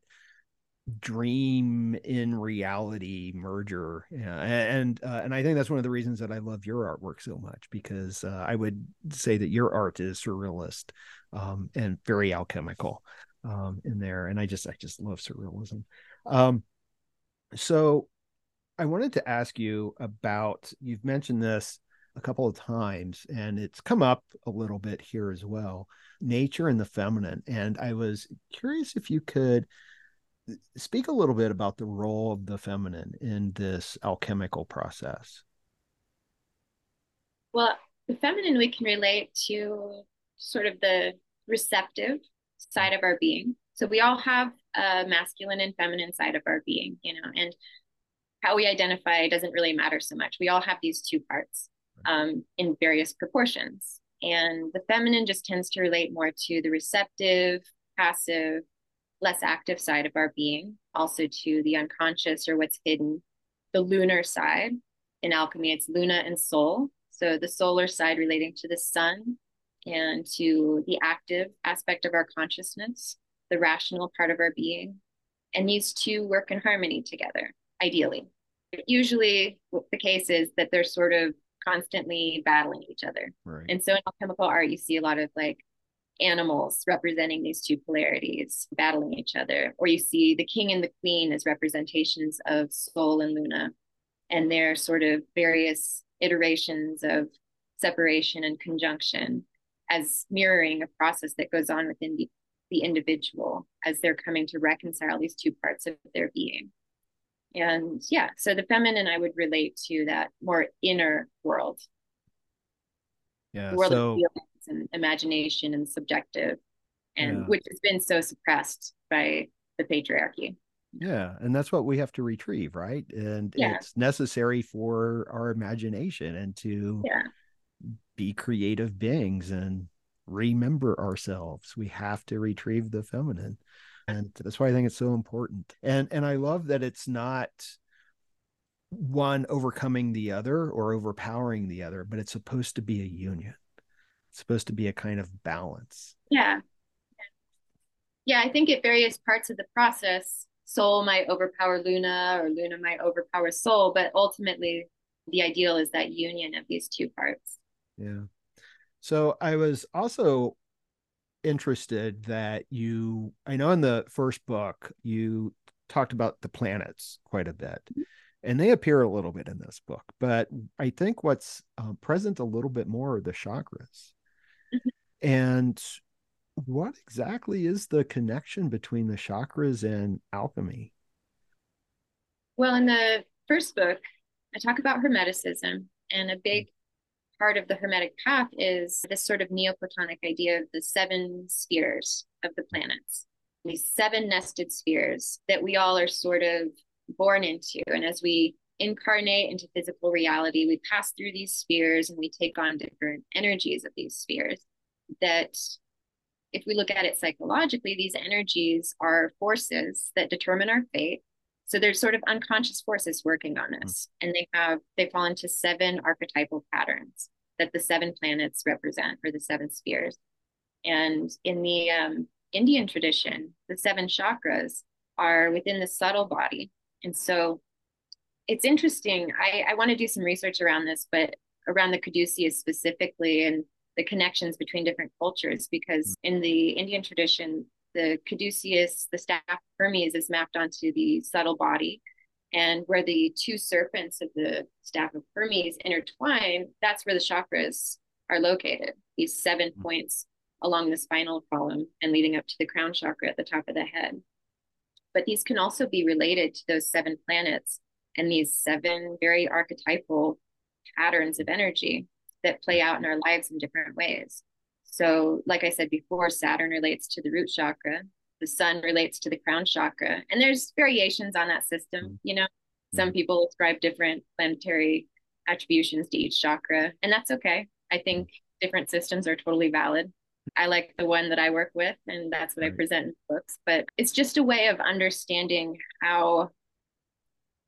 dream in reality merger yeah, and uh, and i think that's one of the reasons that i love your artwork so much because uh, i would say that your art is surrealist um, and very alchemical um, in there and i just i just love surrealism um, so i wanted to ask you about you've mentioned this a couple of times and it's come up a little bit here as well nature and the feminine and i was curious if you could uh, speak a little bit about the role of the feminine in this alchemical process. Well, the feminine we can relate to sort of the receptive side of our being. So we all have a masculine and feminine side of our being, you know, and how we identify doesn't really matter so much. We all have these two parts um, in various proportions. And the feminine just tends to relate more to the receptive, passive, less active side of our being, also to the unconscious or what's hidden, the lunar side. In alchemy, it's luna and sol. So the solar side relating to the sun and to the active aspect of our consciousness, the rational part of our being. And these two work in harmony together, ideally. Usually, the case is that they're sort of constantly battling each other. Right. And so in alchemical art, you see a lot of like animals representing these two polarities battling each other. Or you see the king and the queen as representations of Sol and Luna and their sort of various iterations of separation and conjunction as mirroring a process that goes on within the, the individual as they're coming to reconcile these two parts of their being. And yeah, so the feminine I would relate to that more inner world. Yeah. world so, of feelings and imagination and subjective and yeah. which has been so suppressed by the patriarchy yeah and that's what we have to retrieve right and yeah. it's necessary for our imagination and to yeah. be creative beings and remember ourselves we have to retrieve the feminine and that's why i think it's so important and and i love that it's not one overcoming the other or overpowering the other but it's supposed to be a union it's supposed to be a kind of balance. Yeah. Yeah, I think at various parts of the process, Sol might overpower Luna or Luna might overpower Sol but ultimately the ideal is that union of these two parts. Yeah. So I was also interested that you I know in the first book you talked about the planets quite a bit. Mm-hmm and they appear a little bit in this book but i think what's uh, present a little bit more are the chakras and what exactly is the connection between the chakras and alchemy? Well, in the first book, I talk about Hermeticism, and a big part of the Hermetic path is this sort of Neoplatonic idea of the seven spheres of the planets, these seven nested spheres that we all are sort of born into. And as we incarnate into physical reality. We pass through these spheres and we take on different energies of these spheres. That, if we look at it psychologically, these energies are forces that determine our fate. So there's sort of unconscious forces working on hmm. us, and they have they fall into seven archetypal patterns that the seven planets represent, or the seven spheres. And in the um, Indian tradition, the seven chakras are within the subtle body. And so it's interesting. I, I want to do some research around this, but around the caduceus specifically and the connections between different cultures, because in the Indian tradition, the caduceus, the staff of Hermes, is mapped onto the subtle body. And where the two serpents of the staff of Hermes intertwine, that's where the chakras are located, these seven hmm. points along the spinal column and leading up to the crown chakra at the top of the head. But these can also be related to those seven planets and these seven very archetypal patterns of energy that play out in our lives in different ways. So, like I said before, Saturn relates to the root chakra, the sun relates to the crown chakra, and there's variations on that system. Mm-hmm. You know, some mm-hmm. people ascribe different planetary attributions to each chakra, and that's okay. I think mm-hmm. different systems are totally valid. I like the one that I work with, and that's what right. I present in books. But it's just a way of understanding how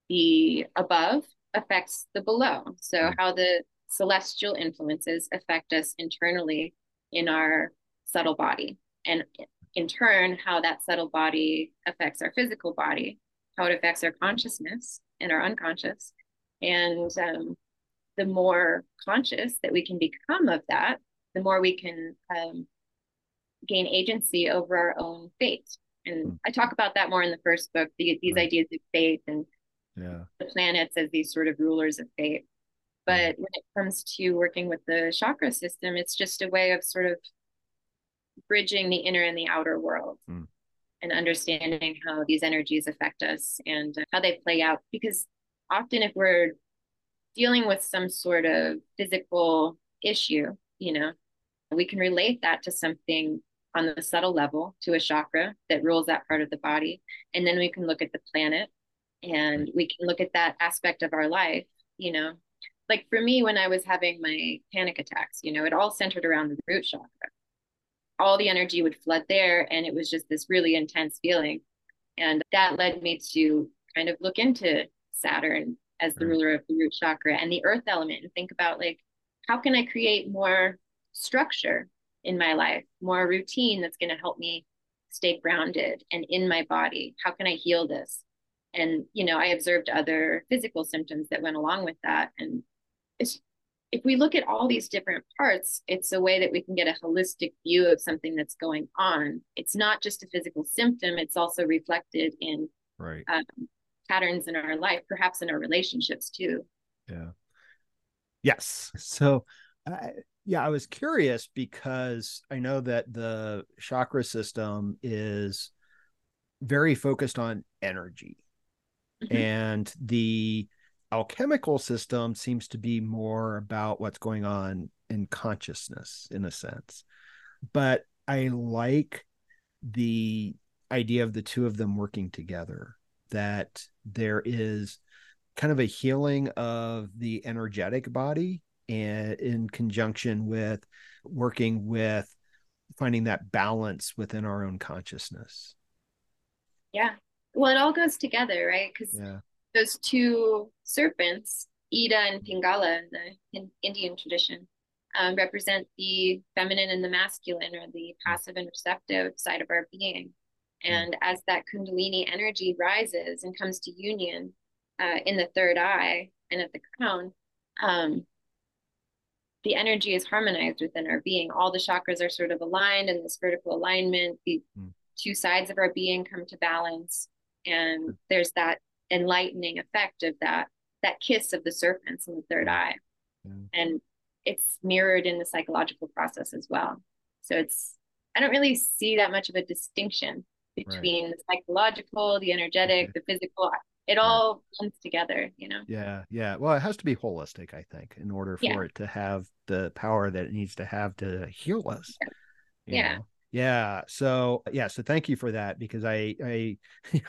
the above affects the below. So, mm. how the celestial influences affect us internally in our subtle body, and in turn, how that subtle body affects our physical body, how it affects our consciousness and our unconscious. And um, the more conscious that we can become of that, the more we can um, gain agency over our own fate. And mm. I talk about that more in the first book, the, these right. ideas of faith and yeah. the planets as these sort of rulers of fate. But when it comes to working with the chakra system, it's just a way of sort of bridging the inner and the outer world mm. and understanding how these energies affect us and how they play out. Because often, if we're dealing with some sort of physical issue, you know, we can relate that to something on the subtle level to a chakra that rules that part of the body. And then we can look at the planet and we can look at that aspect of our life you know like for me when i was having my panic attacks you know it all centered around the root chakra. All the energy would flood there and it was just this really intense feeling. And that led me to kind of look into saturn as the mm. ruler of the root chakra and the earth element and think about like how can i create more structure in my life more routine that's going to help me stay grounded and in my body? How can i heal this? And you know i observed other physical symptoms that went along with that and if we look at all these different parts it's a way that we can get a holistic view of something that's going on. It's not just a physical symptom it's also reflected in right. um, patterns in our life perhaps in our relationships too. Yeah. Yes. So uh, yeah i was curious because i know that the chakra system is very focused on energy Mm-hmm. And the alchemical system seems to be more about what's going on in consciousness, in a sense. But I like the idea of the two of them working together, that there is kind of a healing of the energetic body and in conjunction with working with finding that balance within our own consciousness. Yeah, well, it all goes together, right? Because yeah. Those two serpents, Ida and Pingala in the in Indian tradition, um, represent the feminine and the masculine, or the passive and receptive side of our being. And as that Kundalini energy rises and comes to union uh, in the third eye and at the crown, um, the energy is harmonized within our being. All the chakras are sort of aligned in this vertical alignment. The mm. two sides of our being come to balance and there's that enlightening effect of that that kiss of the serpents in the third eye. Yeah. and it's mirrored in the psychological process as well. So it's i don't really see that much of a distinction between right. the psychological the energetic okay. the physical it all comes together you know? Yeah yeah. Well it has to be holistic i think in order for yeah. it to have the power that it needs to have to heal us yeah, yeah. So yeah. So thank you for that because I I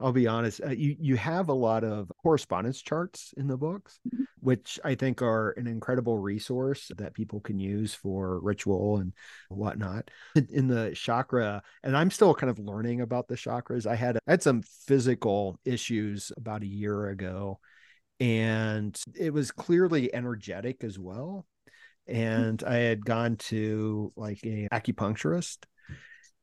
I'll be honest. Uh, you you have a lot of correspondence charts in the books, mm-hmm. which I think are an incredible resource that people can use for ritual and whatnot. In the chakra, and I'm still kind of learning about the chakras. I had I had some physical issues about a year ago, and it was clearly energetic as well Mm-hmm. and I had gone to like a acupuncturist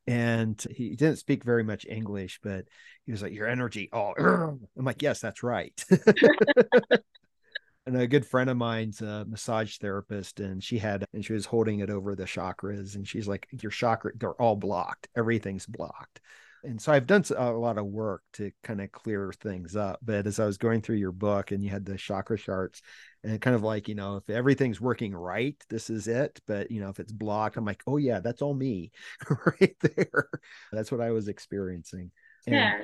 and he didn't speak very much English, but he was like, Your energy, oh, I'm like, Yes, that's right. and a good friend of mine's a massage therapist, and she had, and she was holding it over the chakras, and she's like, Your chakra, they're all blocked, everything's blocked and so I've done a lot of work to kind of clear things up. But as I was going through your book and you had the chakra charts, and kind of like, you know, if everything's working right, this is it. But, you know, if it's blocked, I'm like, oh, yeah, that's all me right there. That's what I was experiencing. And, yeah.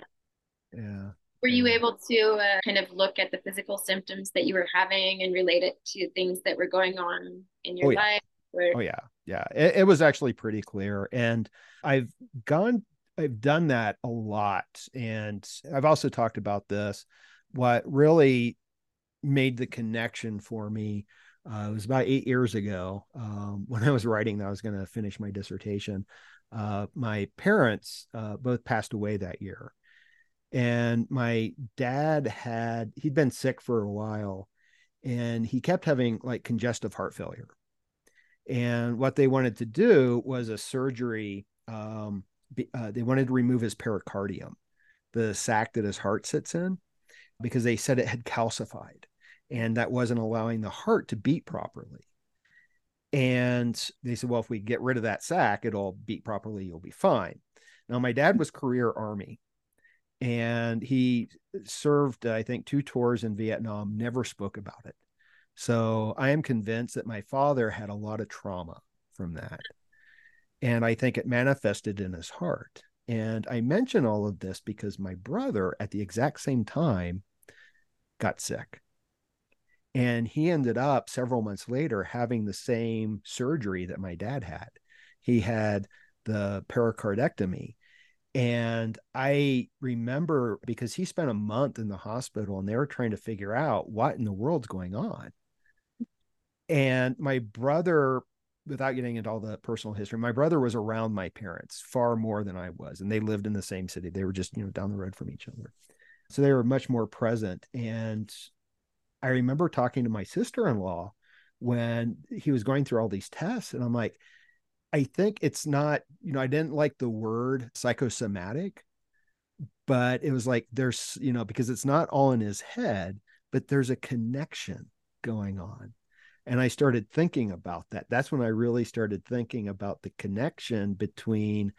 Yeah. Were you able to uh, kind of look at the physical symptoms that you were having and relate it to things that were going on in your oh, yeah. life? Or... Oh, yeah. Yeah. It, it was actually pretty clear. And I've gone I've done that a lot. And I've also talked about this. What really made the connection for me uh, it was about eight years ago um, when I was writing that I was going to finish my dissertation. Uh, my parents uh, both passed away that year. And my dad had, he'd been sick for a while and he kept having like congestive heart failure. And what they wanted to do was a surgery um, uh, they wanted to remove his pericardium, the sac that his heart sits in, because they said it had calcified and that wasn't allowing the heart to beat properly. And they said, well, if we get rid of that sac, it'll beat properly, you'll be fine. Now, my dad was career Army and he served, I think, two tours in Vietnam, never spoke about it. So I am convinced that my father had a lot of trauma from that. And I think it manifested in his heart. And I mention all of this because my brother, at the exact same time, got sick. And he ended up several months later having the same surgery that my dad had. He had the pericardectomy. And I remember because he spent a month in the hospital and they were trying to figure out what in the world's going on. And my brother without getting into all the personal history, my brother was around my parents far more than I was, and they lived in the same city. They were just, you know, down the road from each other. So they were much more present. And I remember talking to my sister in law when he was going through all these tests, and I'm like, I think it's not, you know, I didn't like the word psychosomatic, but it was like there's, you know, because it's not all in his head, but there's a connection going on and I started thinking about that. That's when I really started thinking about the connection between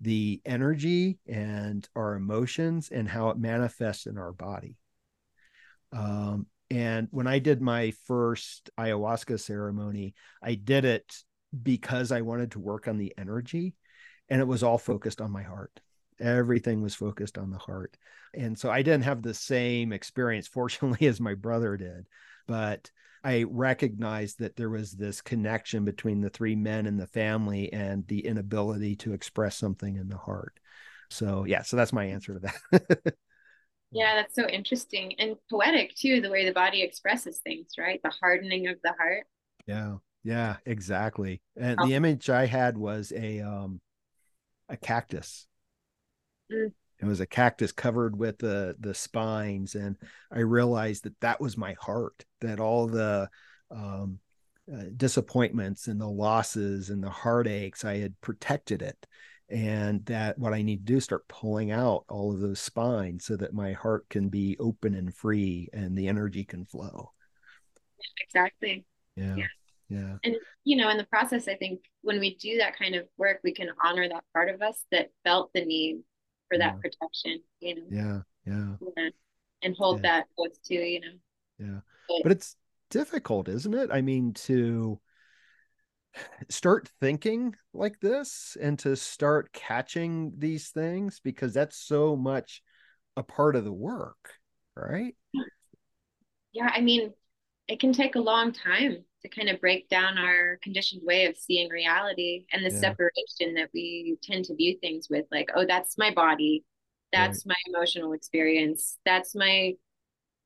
the energy and our emotions and how it manifests in our body. Um, and when I did my first ayahuasca ceremony, I did it because I wanted to work on the energy, and it was all focused on my heart. Everything was focused on the heart. And so I didn't have the same experience, fortunately, as my brother did. But I recognized that there was this connection between the three men and the family and the inability to express something in the heart. So, yeah, so that's my answer to that. yeah, that's so interesting and poetic too, the way the body expresses things, right? The hardening of the heart. Yeah. Yeah, exactly. And oh. the image I had was a um a cactus. Mm it was a cactus covered with the the spines and i realized that that was my heart that all the um, uh, disappointments and the losses and the heartaches i had protected it. And that what i need to do is start pulling out all of those spines so that my heart can be open and free and the energy can flow. Exactly. Yeah yeah, yeah. and you know in the process i think when we do that kind of work we can honor that part of us that felt the need for that yeah. protection, you know. Yeah, yeah. And hold yeah. that close to, you know. Yeah. But, but it's difficult, isn't it? I mean, to start thinking like this and to start catching these things because that's so much a part of the work, right? Yeah, I mean, it can take a long time to kind of break down our conditioned way of seeing reality and the yeah. separation that we tend to view things with like oh that's my body that's right. my emotional experience that's my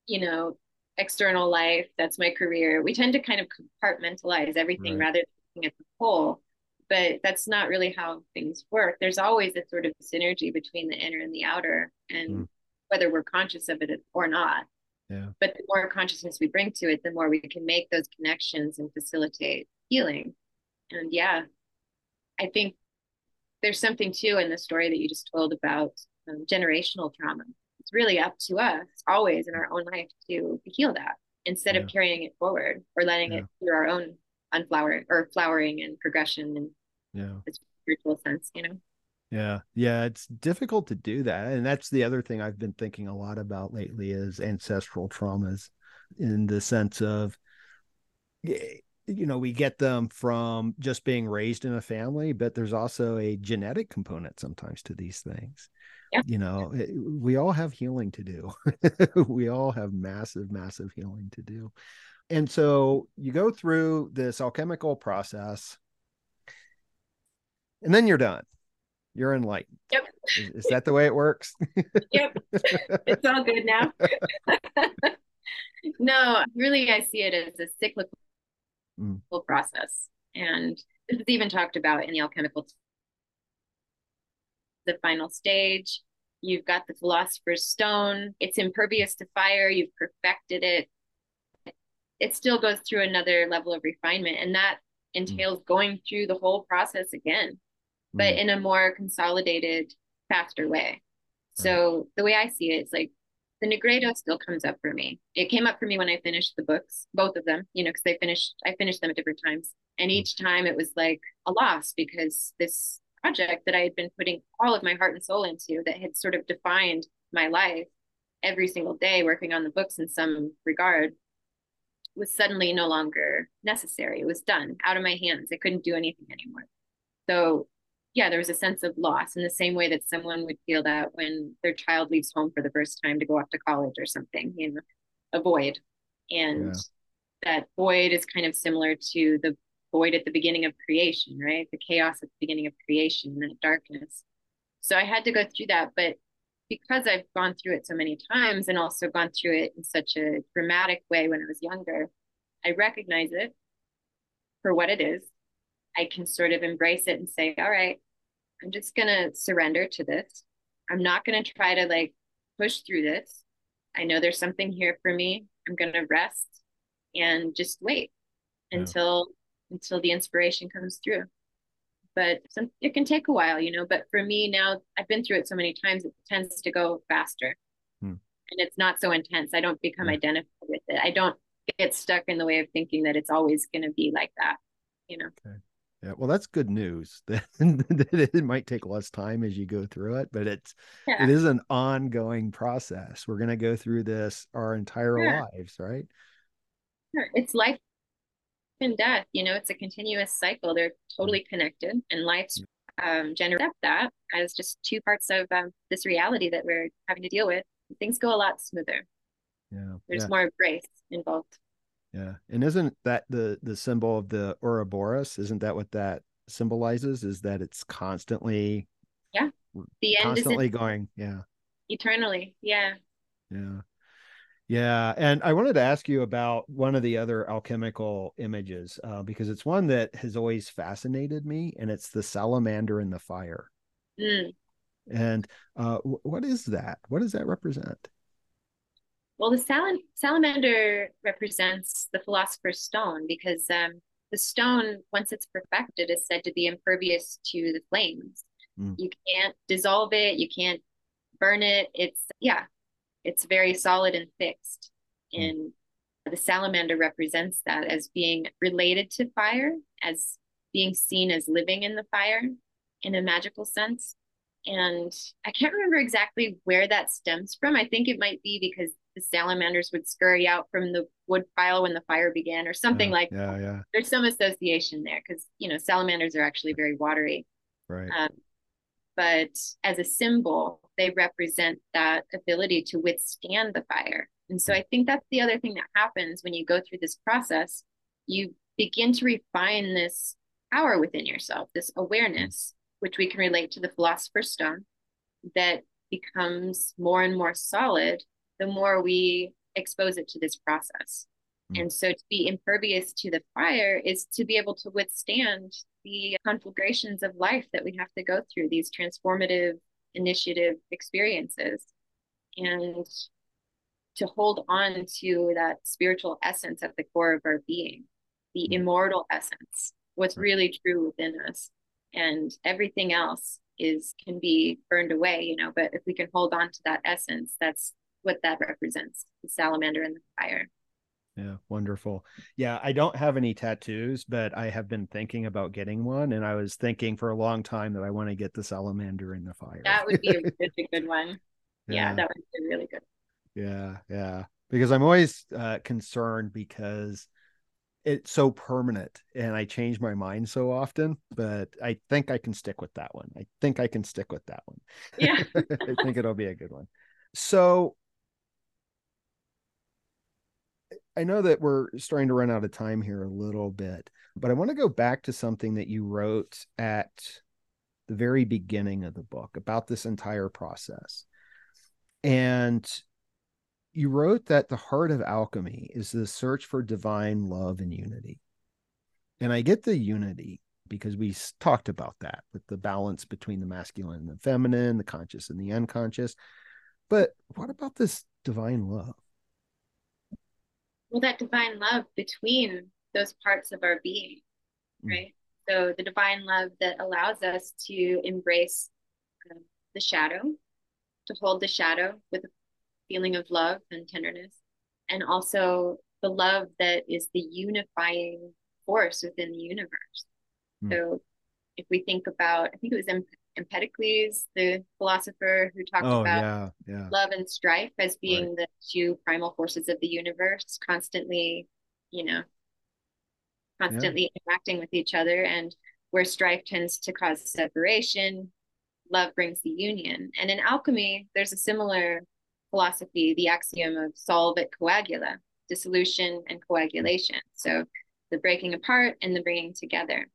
you know external life that's my career we tend to kind of compartmentalize everything right. rather than looking at the whole but that's not really how things work there's always a sort of synergy between the inner and the outer and mm. whether we're conscious of it or not yeah. But the more consciousness we bring to it, the more we can make those connections and facilitate healing. And yeah, I think there's something too in the story that you just told about um, generational trauma. It's really up to us always in our own life to heal that instead yeah. of carrying it forward or letting yeah. it through our own unflowering or flowering and progression and yeah, spiritual sense, you know. Yeah. Yeah. It's difficult to do that. And that's the other thing I've been thinking a lot about lately is ancestral traumas in the sense of, eh, you know, we get them from just being raised in a family, but there's also a genetic component sometimes to these things. Yeah. You know, it, we all have healing to do. we all have massive, massive healing to do. And so you go through this alchemical process and then you're done you're enlightened. Yep. Is, is that the way it works? yep. It's all good now. no, really, I see it as a cyclical mm. process. And this is even talked about in the alchemical the final stage. You've got the philosopher's stone. It's impervious to fire. You've perfected it. It still goes through another level of refinement. And that mm. entails mm. going through the whole process again but mm. in a more consolidated, faster way. So the way I see it is like the Nigredo still comes up for me. It came up for me when I finished the books, both of them, you know, because I finished I finished them at different times. And each time it was like a loss because this project that I had been putting all of my heart and soul into that had sort of defined my life every single day working on the books in some regard was suddenly no longer necessary. It was done out of my hands. I couldn't do anything anymore. So yeah, there was a sense of loss in the same way that someone would feel that when their child leaves home for the first time to go off to college or something, you know, a void. And yeah. that void is kind of similar to the void at the beginning of creation, right? The chaos at the beginning of creation, that darkness. So I had to go through that. But because I've gone through it so many times and also gone through it in such a dramatic way when I was younger, I recognize it for what it is I can sort of embrace it and say, all right, I'm just going to surrender to this. I'm not going to try to like push through this. I know there's something here for me. I'm going to rest and just wait yeah. until until the inspiration comes through. But some, it can take a while, you know. But for me now, I've been through it so many times, it tends to go faster, hmm. and it's not so intense. I don't become yeah. identified with it. I don't get stuck in the way of thinking that it's always going to be like that, you know. Okay. Yeah, well, that's good news. That it might take less time as you go through it, but it's yeah. it is an ongoing process. We're going to go through this our entire lives, right? It's life and death. You know, it's a continuous cycle. They're totally connected, and life's um, generate that as just two parts of um, this reality that we're having to deal with. Things go a lot smoother. Yeah, there's yeah. more grace involved. Yeah. And isn't that the the symbol of the Ouroboros? Isn't that what that symbolizes? Is that it's constantly Yeah. The end constantly going, yeah. Eternally. Yeah. Yeah. Yeah, and I wanted to ask you about one of the other alchemical images uh, because it's one that has always fascinated me, and it's the salamander in the fire. Mm. And uh, what is that? What does that represent? Well, the sal- salamander represents the philosopher's stone because um, the stone, once it's perfected, is said to be impervious to the flames. Mm. You can't dissolve it, you can't burn it. It's, yeah, it's very solid and fixed. Mm. And the salamander represents that as being related to fire, as being seen as living in the fire in a magical sense. And I can't remember exactly where that stems from. I think it might be because the salamanders would scurry out from the wood pile when the fire began or something yeah, like yeah that. yeah. There's some association there because you know salamanders are actually very watery. Right. Um, but as a symbol they represent that ability to withstand the fire. And so i think that's the other thing that happens when you go through this process. You begin to refine this power within yourself, this awareness, which we can relate to the philosopher's stone, that becomes more and more solid the more we expose it to this process. Mm. And so to be impervious to the fire is to be able to withstand the conflagrations of life that we have to go through, these transformative initiative experiences. And to hold on to that spiritual essence at the core of our being, the mm. immortal essence, what's really true within us. And everything else is can be burned away, you know, but if we can hold on to that essence, that's what that represents, the salamander and the fire. Yeah, wonderful. Yeah, I don't have any tattoos, but I have been thinking about getting one. And I was thinking for a long time that I want to get the salamander in the fire. That would be a really good one. Yeah. yeah, that would be really good. Yeah, yeah. Because I'm always uh, concerned because it's so permanent and I change my mind so often, but I think I can stick with that one. I think I can stick with that one. Yeah. I think it'll be a good one. So I know that we're starting to run out of time here a little bit, but I want to go back to something that you wrote at the very beginning of the book about this entire process. And you wrote that the heart of alchemy is the search for divine love and unity. And I get the unity because we talked about that with the balance between the masculine and the feminine, the conscious and the unconscious. But what about this divine love? Well, that divine love between those parts of our being, mm. right? So the divine love that allows us to embrace uh, the shadow, to hold the shadow with a feeling of love and tenderness, and also the love that is the unifying force within the universe. Mm. So if we think about, I think it was Empedocles, the philosopher who talked oh, about yeah, yeah. love and strife as being right. the two primal forces of the universe, constantly, you know, constantly yeah. interacting with each other. And where strife tends to cause separation, love brings the union. And in alchemy, there's a similar philosophy, the axiom of solve et coagula, dissolution and coagulation. So the breaking apart and the bringing together.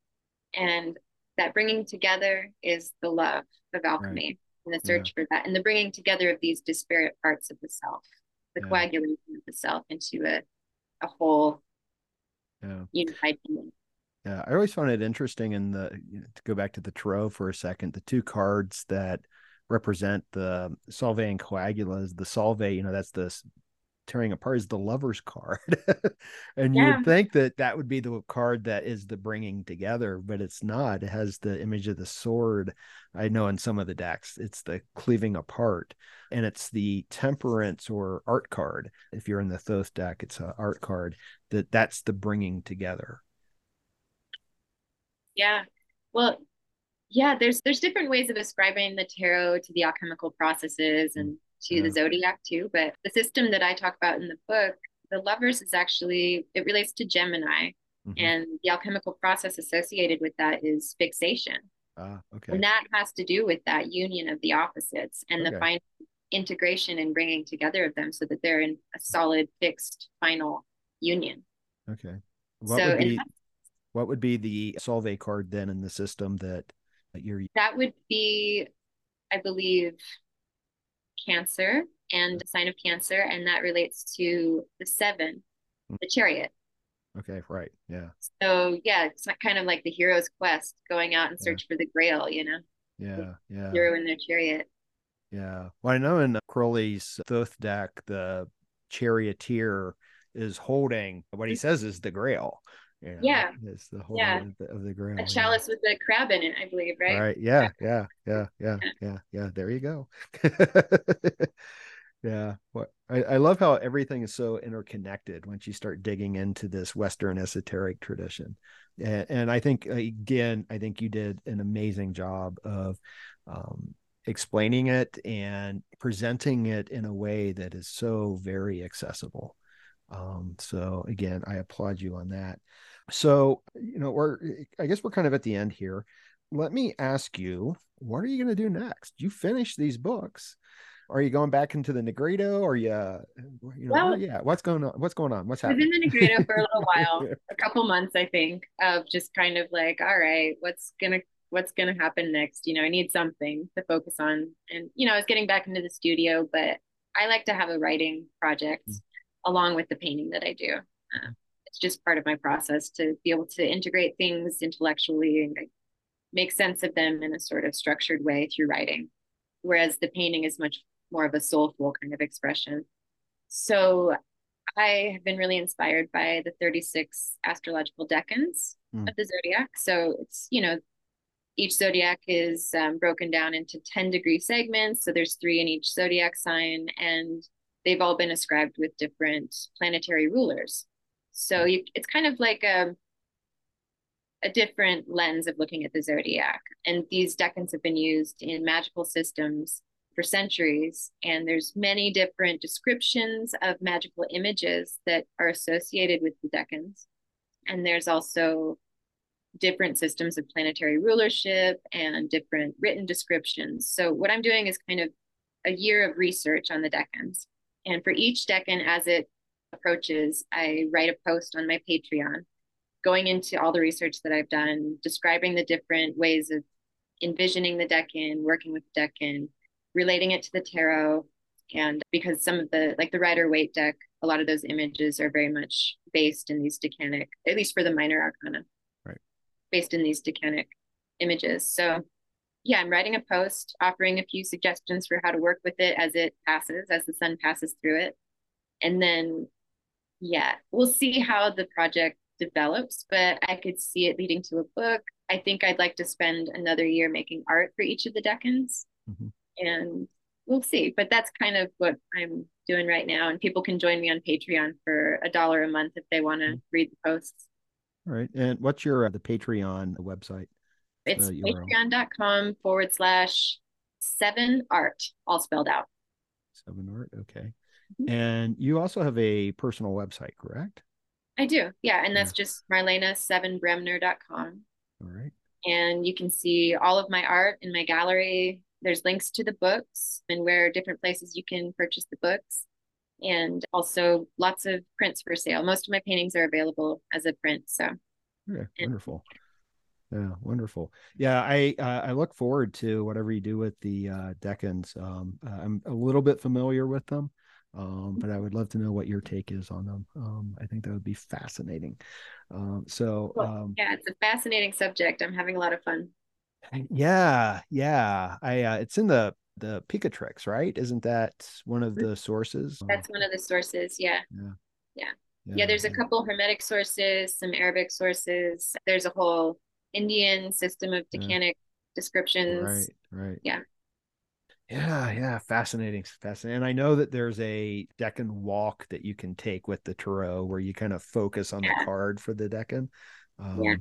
And that bringing together is the love of alchemy right. and the search yeah. for that and the bringing together of these disparate parts of the self the yeah. coagulation of the self into a, a whole yeah. unified being yeah i always found it interesting in the you know, to go back to the tarot for a second the two cards that represent the solve and coagulas the solve you know that's the tearing apart is the lover's card. And yeah. you would think that that would be the card that is the bringing together but it's not. It has the image of the sword. I know in some of the decks it's the cleaving apart and it's the temperance or art card. If you're in the thoth deck it's an art card that that's the bringing together. Yeah. Well yeah there's there's different ways of ascribing the tarot to the alchemical processes mm. and to yeah. the zodiac too. But the system that I talk about in the book, the lovers is actually it relates to Gemini, mm-hmm. and the alchemical process associated with that is fixation. Ah, okay. And that has to do with that union of the opposites and okay. the final integration and bringing together of them so that they're in a solid, fixed, final union. Okay. What so would be what would be the solve card then in the system that, that you're that would be, I believe, Cancer and a sign of Cancer, and that relates to the seven, hmm. the chariot. Okay, right. Yeah. So yeah, it's kind of like the hero's quest, going out and search yeah. for the grail, you know? Yeah, yeah. Hero in their chariot. Yeah. Well, I know in Crowley's Thoth deck, the charioteer is holding what he says is the grail. You know, yeah. It's the whole yeah. of the, of the grail. A chalice yeah. with a crab in it, I believe, right? Right. Yeah. Yeah. Yeah. Yeah. Yeah. Yeah. There you go. yeah. What I, I love how everything is so interconnected once you start digging into this Western esoteric tradition. And, and I think again, I think you did an amazing job of um, explaining it and presenting it in a way that is so very accessible. Um, so again, I applaud you on that. So, you know, we're, I guess we're kind of at the end here. Let me ask you, what are you going to do next? You finish these books. are you going back into the Nigredo? Are you, uh, you know, well, yeah, what's going on? What's going on? What's happening? I've been in the Nigredo for a little while, a couple months, I think, of just kind of like, all right, what's gonna what's gonna happen next? You know, I need something to focus on, and you know, I was getting back into the studio, but I like to have a writing project mm. along with the painting that I do. Uh, it's just part of my process to be able to integrate things intellectually and make sense of them in a sort of structured way through writing. Whereas the painting is much more of a soulful kind of expression. So I have been really inspired by the 36 astrological decans mm. of the zodiac. So it's, you know, each zodiac is um, broken down into 10 degree segments. So there's three in each zodiac sign, and they've all been ascribed with different planetary rulers. So you, it's kind of like a, a different lens of looking at the zodiac. And these decans have been used in magical systems for centuries. And there's many different descriptions of magical images that are associated with the decans. And there's also different systems of planetary rulership and different written descriptions. So what i'm doing is kind of a year of research on the decans. And for each decan as it approaches i write a post on my patreon going into all the research that i've done describing the different ways of envisioning the decan working with the decan relating it to the tarot. And because some of the like the rider waite deck a lot of those images are very much based in these decanic at least for the minor arcana right. based in these decanic images. So yeah i'm writing a post offering a few suggestions for how to work with it as it passes as the sun passes through it. And then yeah we'll see how the project develops but i could see it leading to a book i think i'd like to spend another year making art for each of the decans mm-hmm and we'll see. But that's kind of what I'm doing right now. And people can join me on Patreon for a dollar a month if they want to mm-hmm. read the posts. All right. And what's your uh, the Patreon website? It's patreon.com forward slash seven art, all spelled out. Seven art. Okay. Mm-hmm. And you also have a personal website, correct? I do. Yeah. And that's yeah. just marlenesevenbremner.com. All right. And you can see all of my art in my gallery there's links to the books and where different places you can purchase the books and also lots of prints for sale most of my paintings are available as a print so yeah wonderful yeah wonderful yeah i uh, i look forward to whatever you do with the uh decans um uh, i'm a little bit familiar with them um, but I would love to know what your take is on them. Um, I think that would be fascinating. Um, so, um, yeah, it's a fascinating subject. I'm having a lot of fun. Yeah, yeah. I uh, it's in the the Picatrix, right? Isn't that one of mm-hmm. the sources? That's one of the sources. Yeah. Yeah. Yeah. Yeah, yeah there's a couple Hermetic sources, some Arabic sources. There's a whole Indian system of decanic yeah. descriptions. Right, right. Yeah. Yeah, yeah, fascinating, fascinating. And I know that there's a decan walk that you can take with the tarot where you kind of focus on the card for the decan. Um, yeah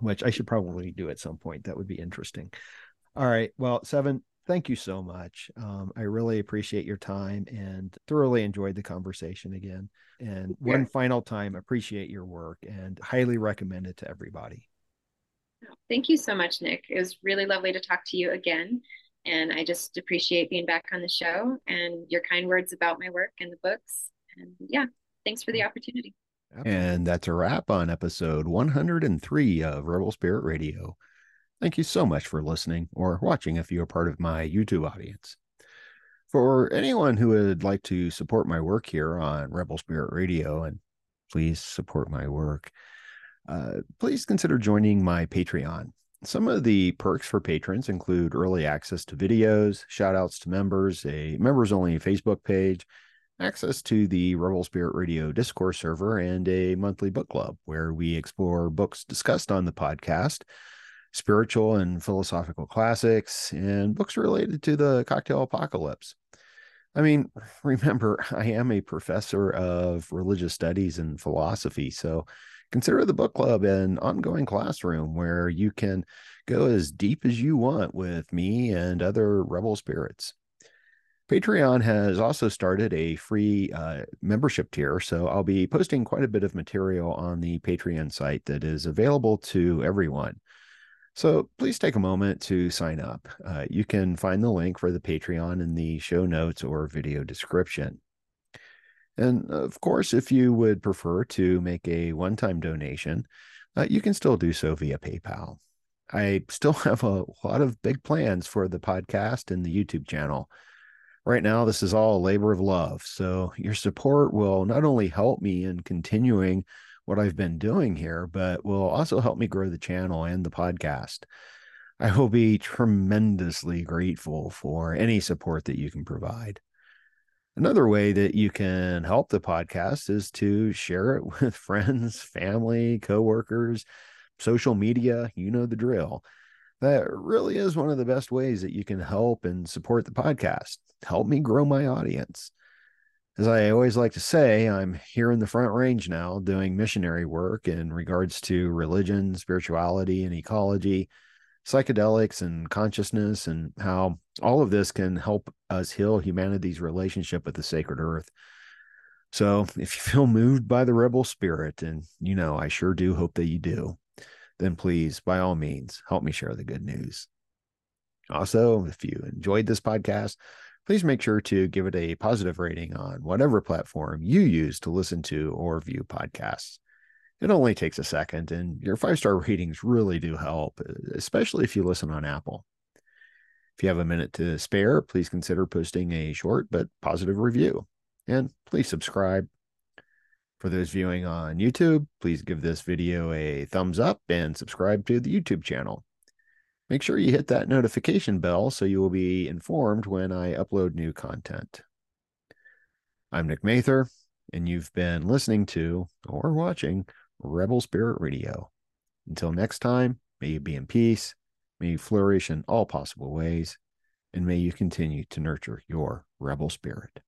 which I should probably do at some point. That would be interesting. All right. Well, Seven, thank you so much. Um, I really appreciate your time and thoroughly enjoyed the conversation again. And yeah. one final time, appreciate your work and highly recommend it to everybody. Thank you so much, Nick. It was really lovely to talk to you again. And I just appreciate being back on the show and your kind words about my work and the books. And yeah, thanks for the opportunity. And that's a wrap on episode 103 of Rebel Spirit Radio. Thank you so much for listening or watching if you're part of my YouTube audience. For anyone who would like to support my work here on Rebel Spirit Radio, and please support my work, uh, please consider joining my Patreon. Some of the perks for patrons include early access to videos, shout outs to members, a members only Facebook page, access to the Rebel Spirit Radio Discord server and a monthly book club where we explore books discussed on the podcast, spiritual and philosophical classics, and books related to the cocktail apocalypse. I mean, remember, I am a professor of religious studies and philosophy, so consider the book club an ongoing classroom where you can go as deep as you want with me and other rebel spirits. Patreon has also started a free uh, membership tier, so I'll be posting quite a bit of material on the Patreon site that is available to everyone. So please take a moment to sign up. Uh, you can find the link for the Patreon in the show notes or video description. And of course, if you would prefer to make a one time donation, uh, you can still do so via PayPal. I still have a lot of big plans for the podcast and the YouTube channel. Right now, this is all a labor of love. So, your support will not only help me in continuing what I've been doing here, but will also help me grow the channel and the podcast. I will be tremendously grateful for any support that you can provide. Another way that you can help the podcast is to share it with friends, family, coworkers, social media. You know the drill. That really is one of the best ways that you can help and support the podcast. Help me grow my audience as I always like to say, I'm here in the front range now doing missionary work in regards to religion, spirituality, and ecology, psychedelics, and consciousness, and how all of this can help us heal humanity's relationship with the sacred earth. So if you feel moved by the rebel spirit, and you know, I sure do hope that you do, then please, by all means, help me share the good news. Also, if you enjoyed this podcast, please make sure to give it a positive rating on whatever platform you use to listen to or view podcasts. It only takes a second, and your five star ratings really do help, especially if you listen on Apple. If you have a minute to spare, please consider posting a short but positive review. And please subscribe. For those viewing on YouTube, please give this video a thumbs up and subscribe to the YouTube channel. Make sure you hit that notification bell so you will be informed when I upload new content. I'm Nick Mather, and you've been listening to or watching Rebel Spirit Radio. Until next time, may you be in peace, may you flourish in all possible ways, and may you continue to nurture your rebel spirit.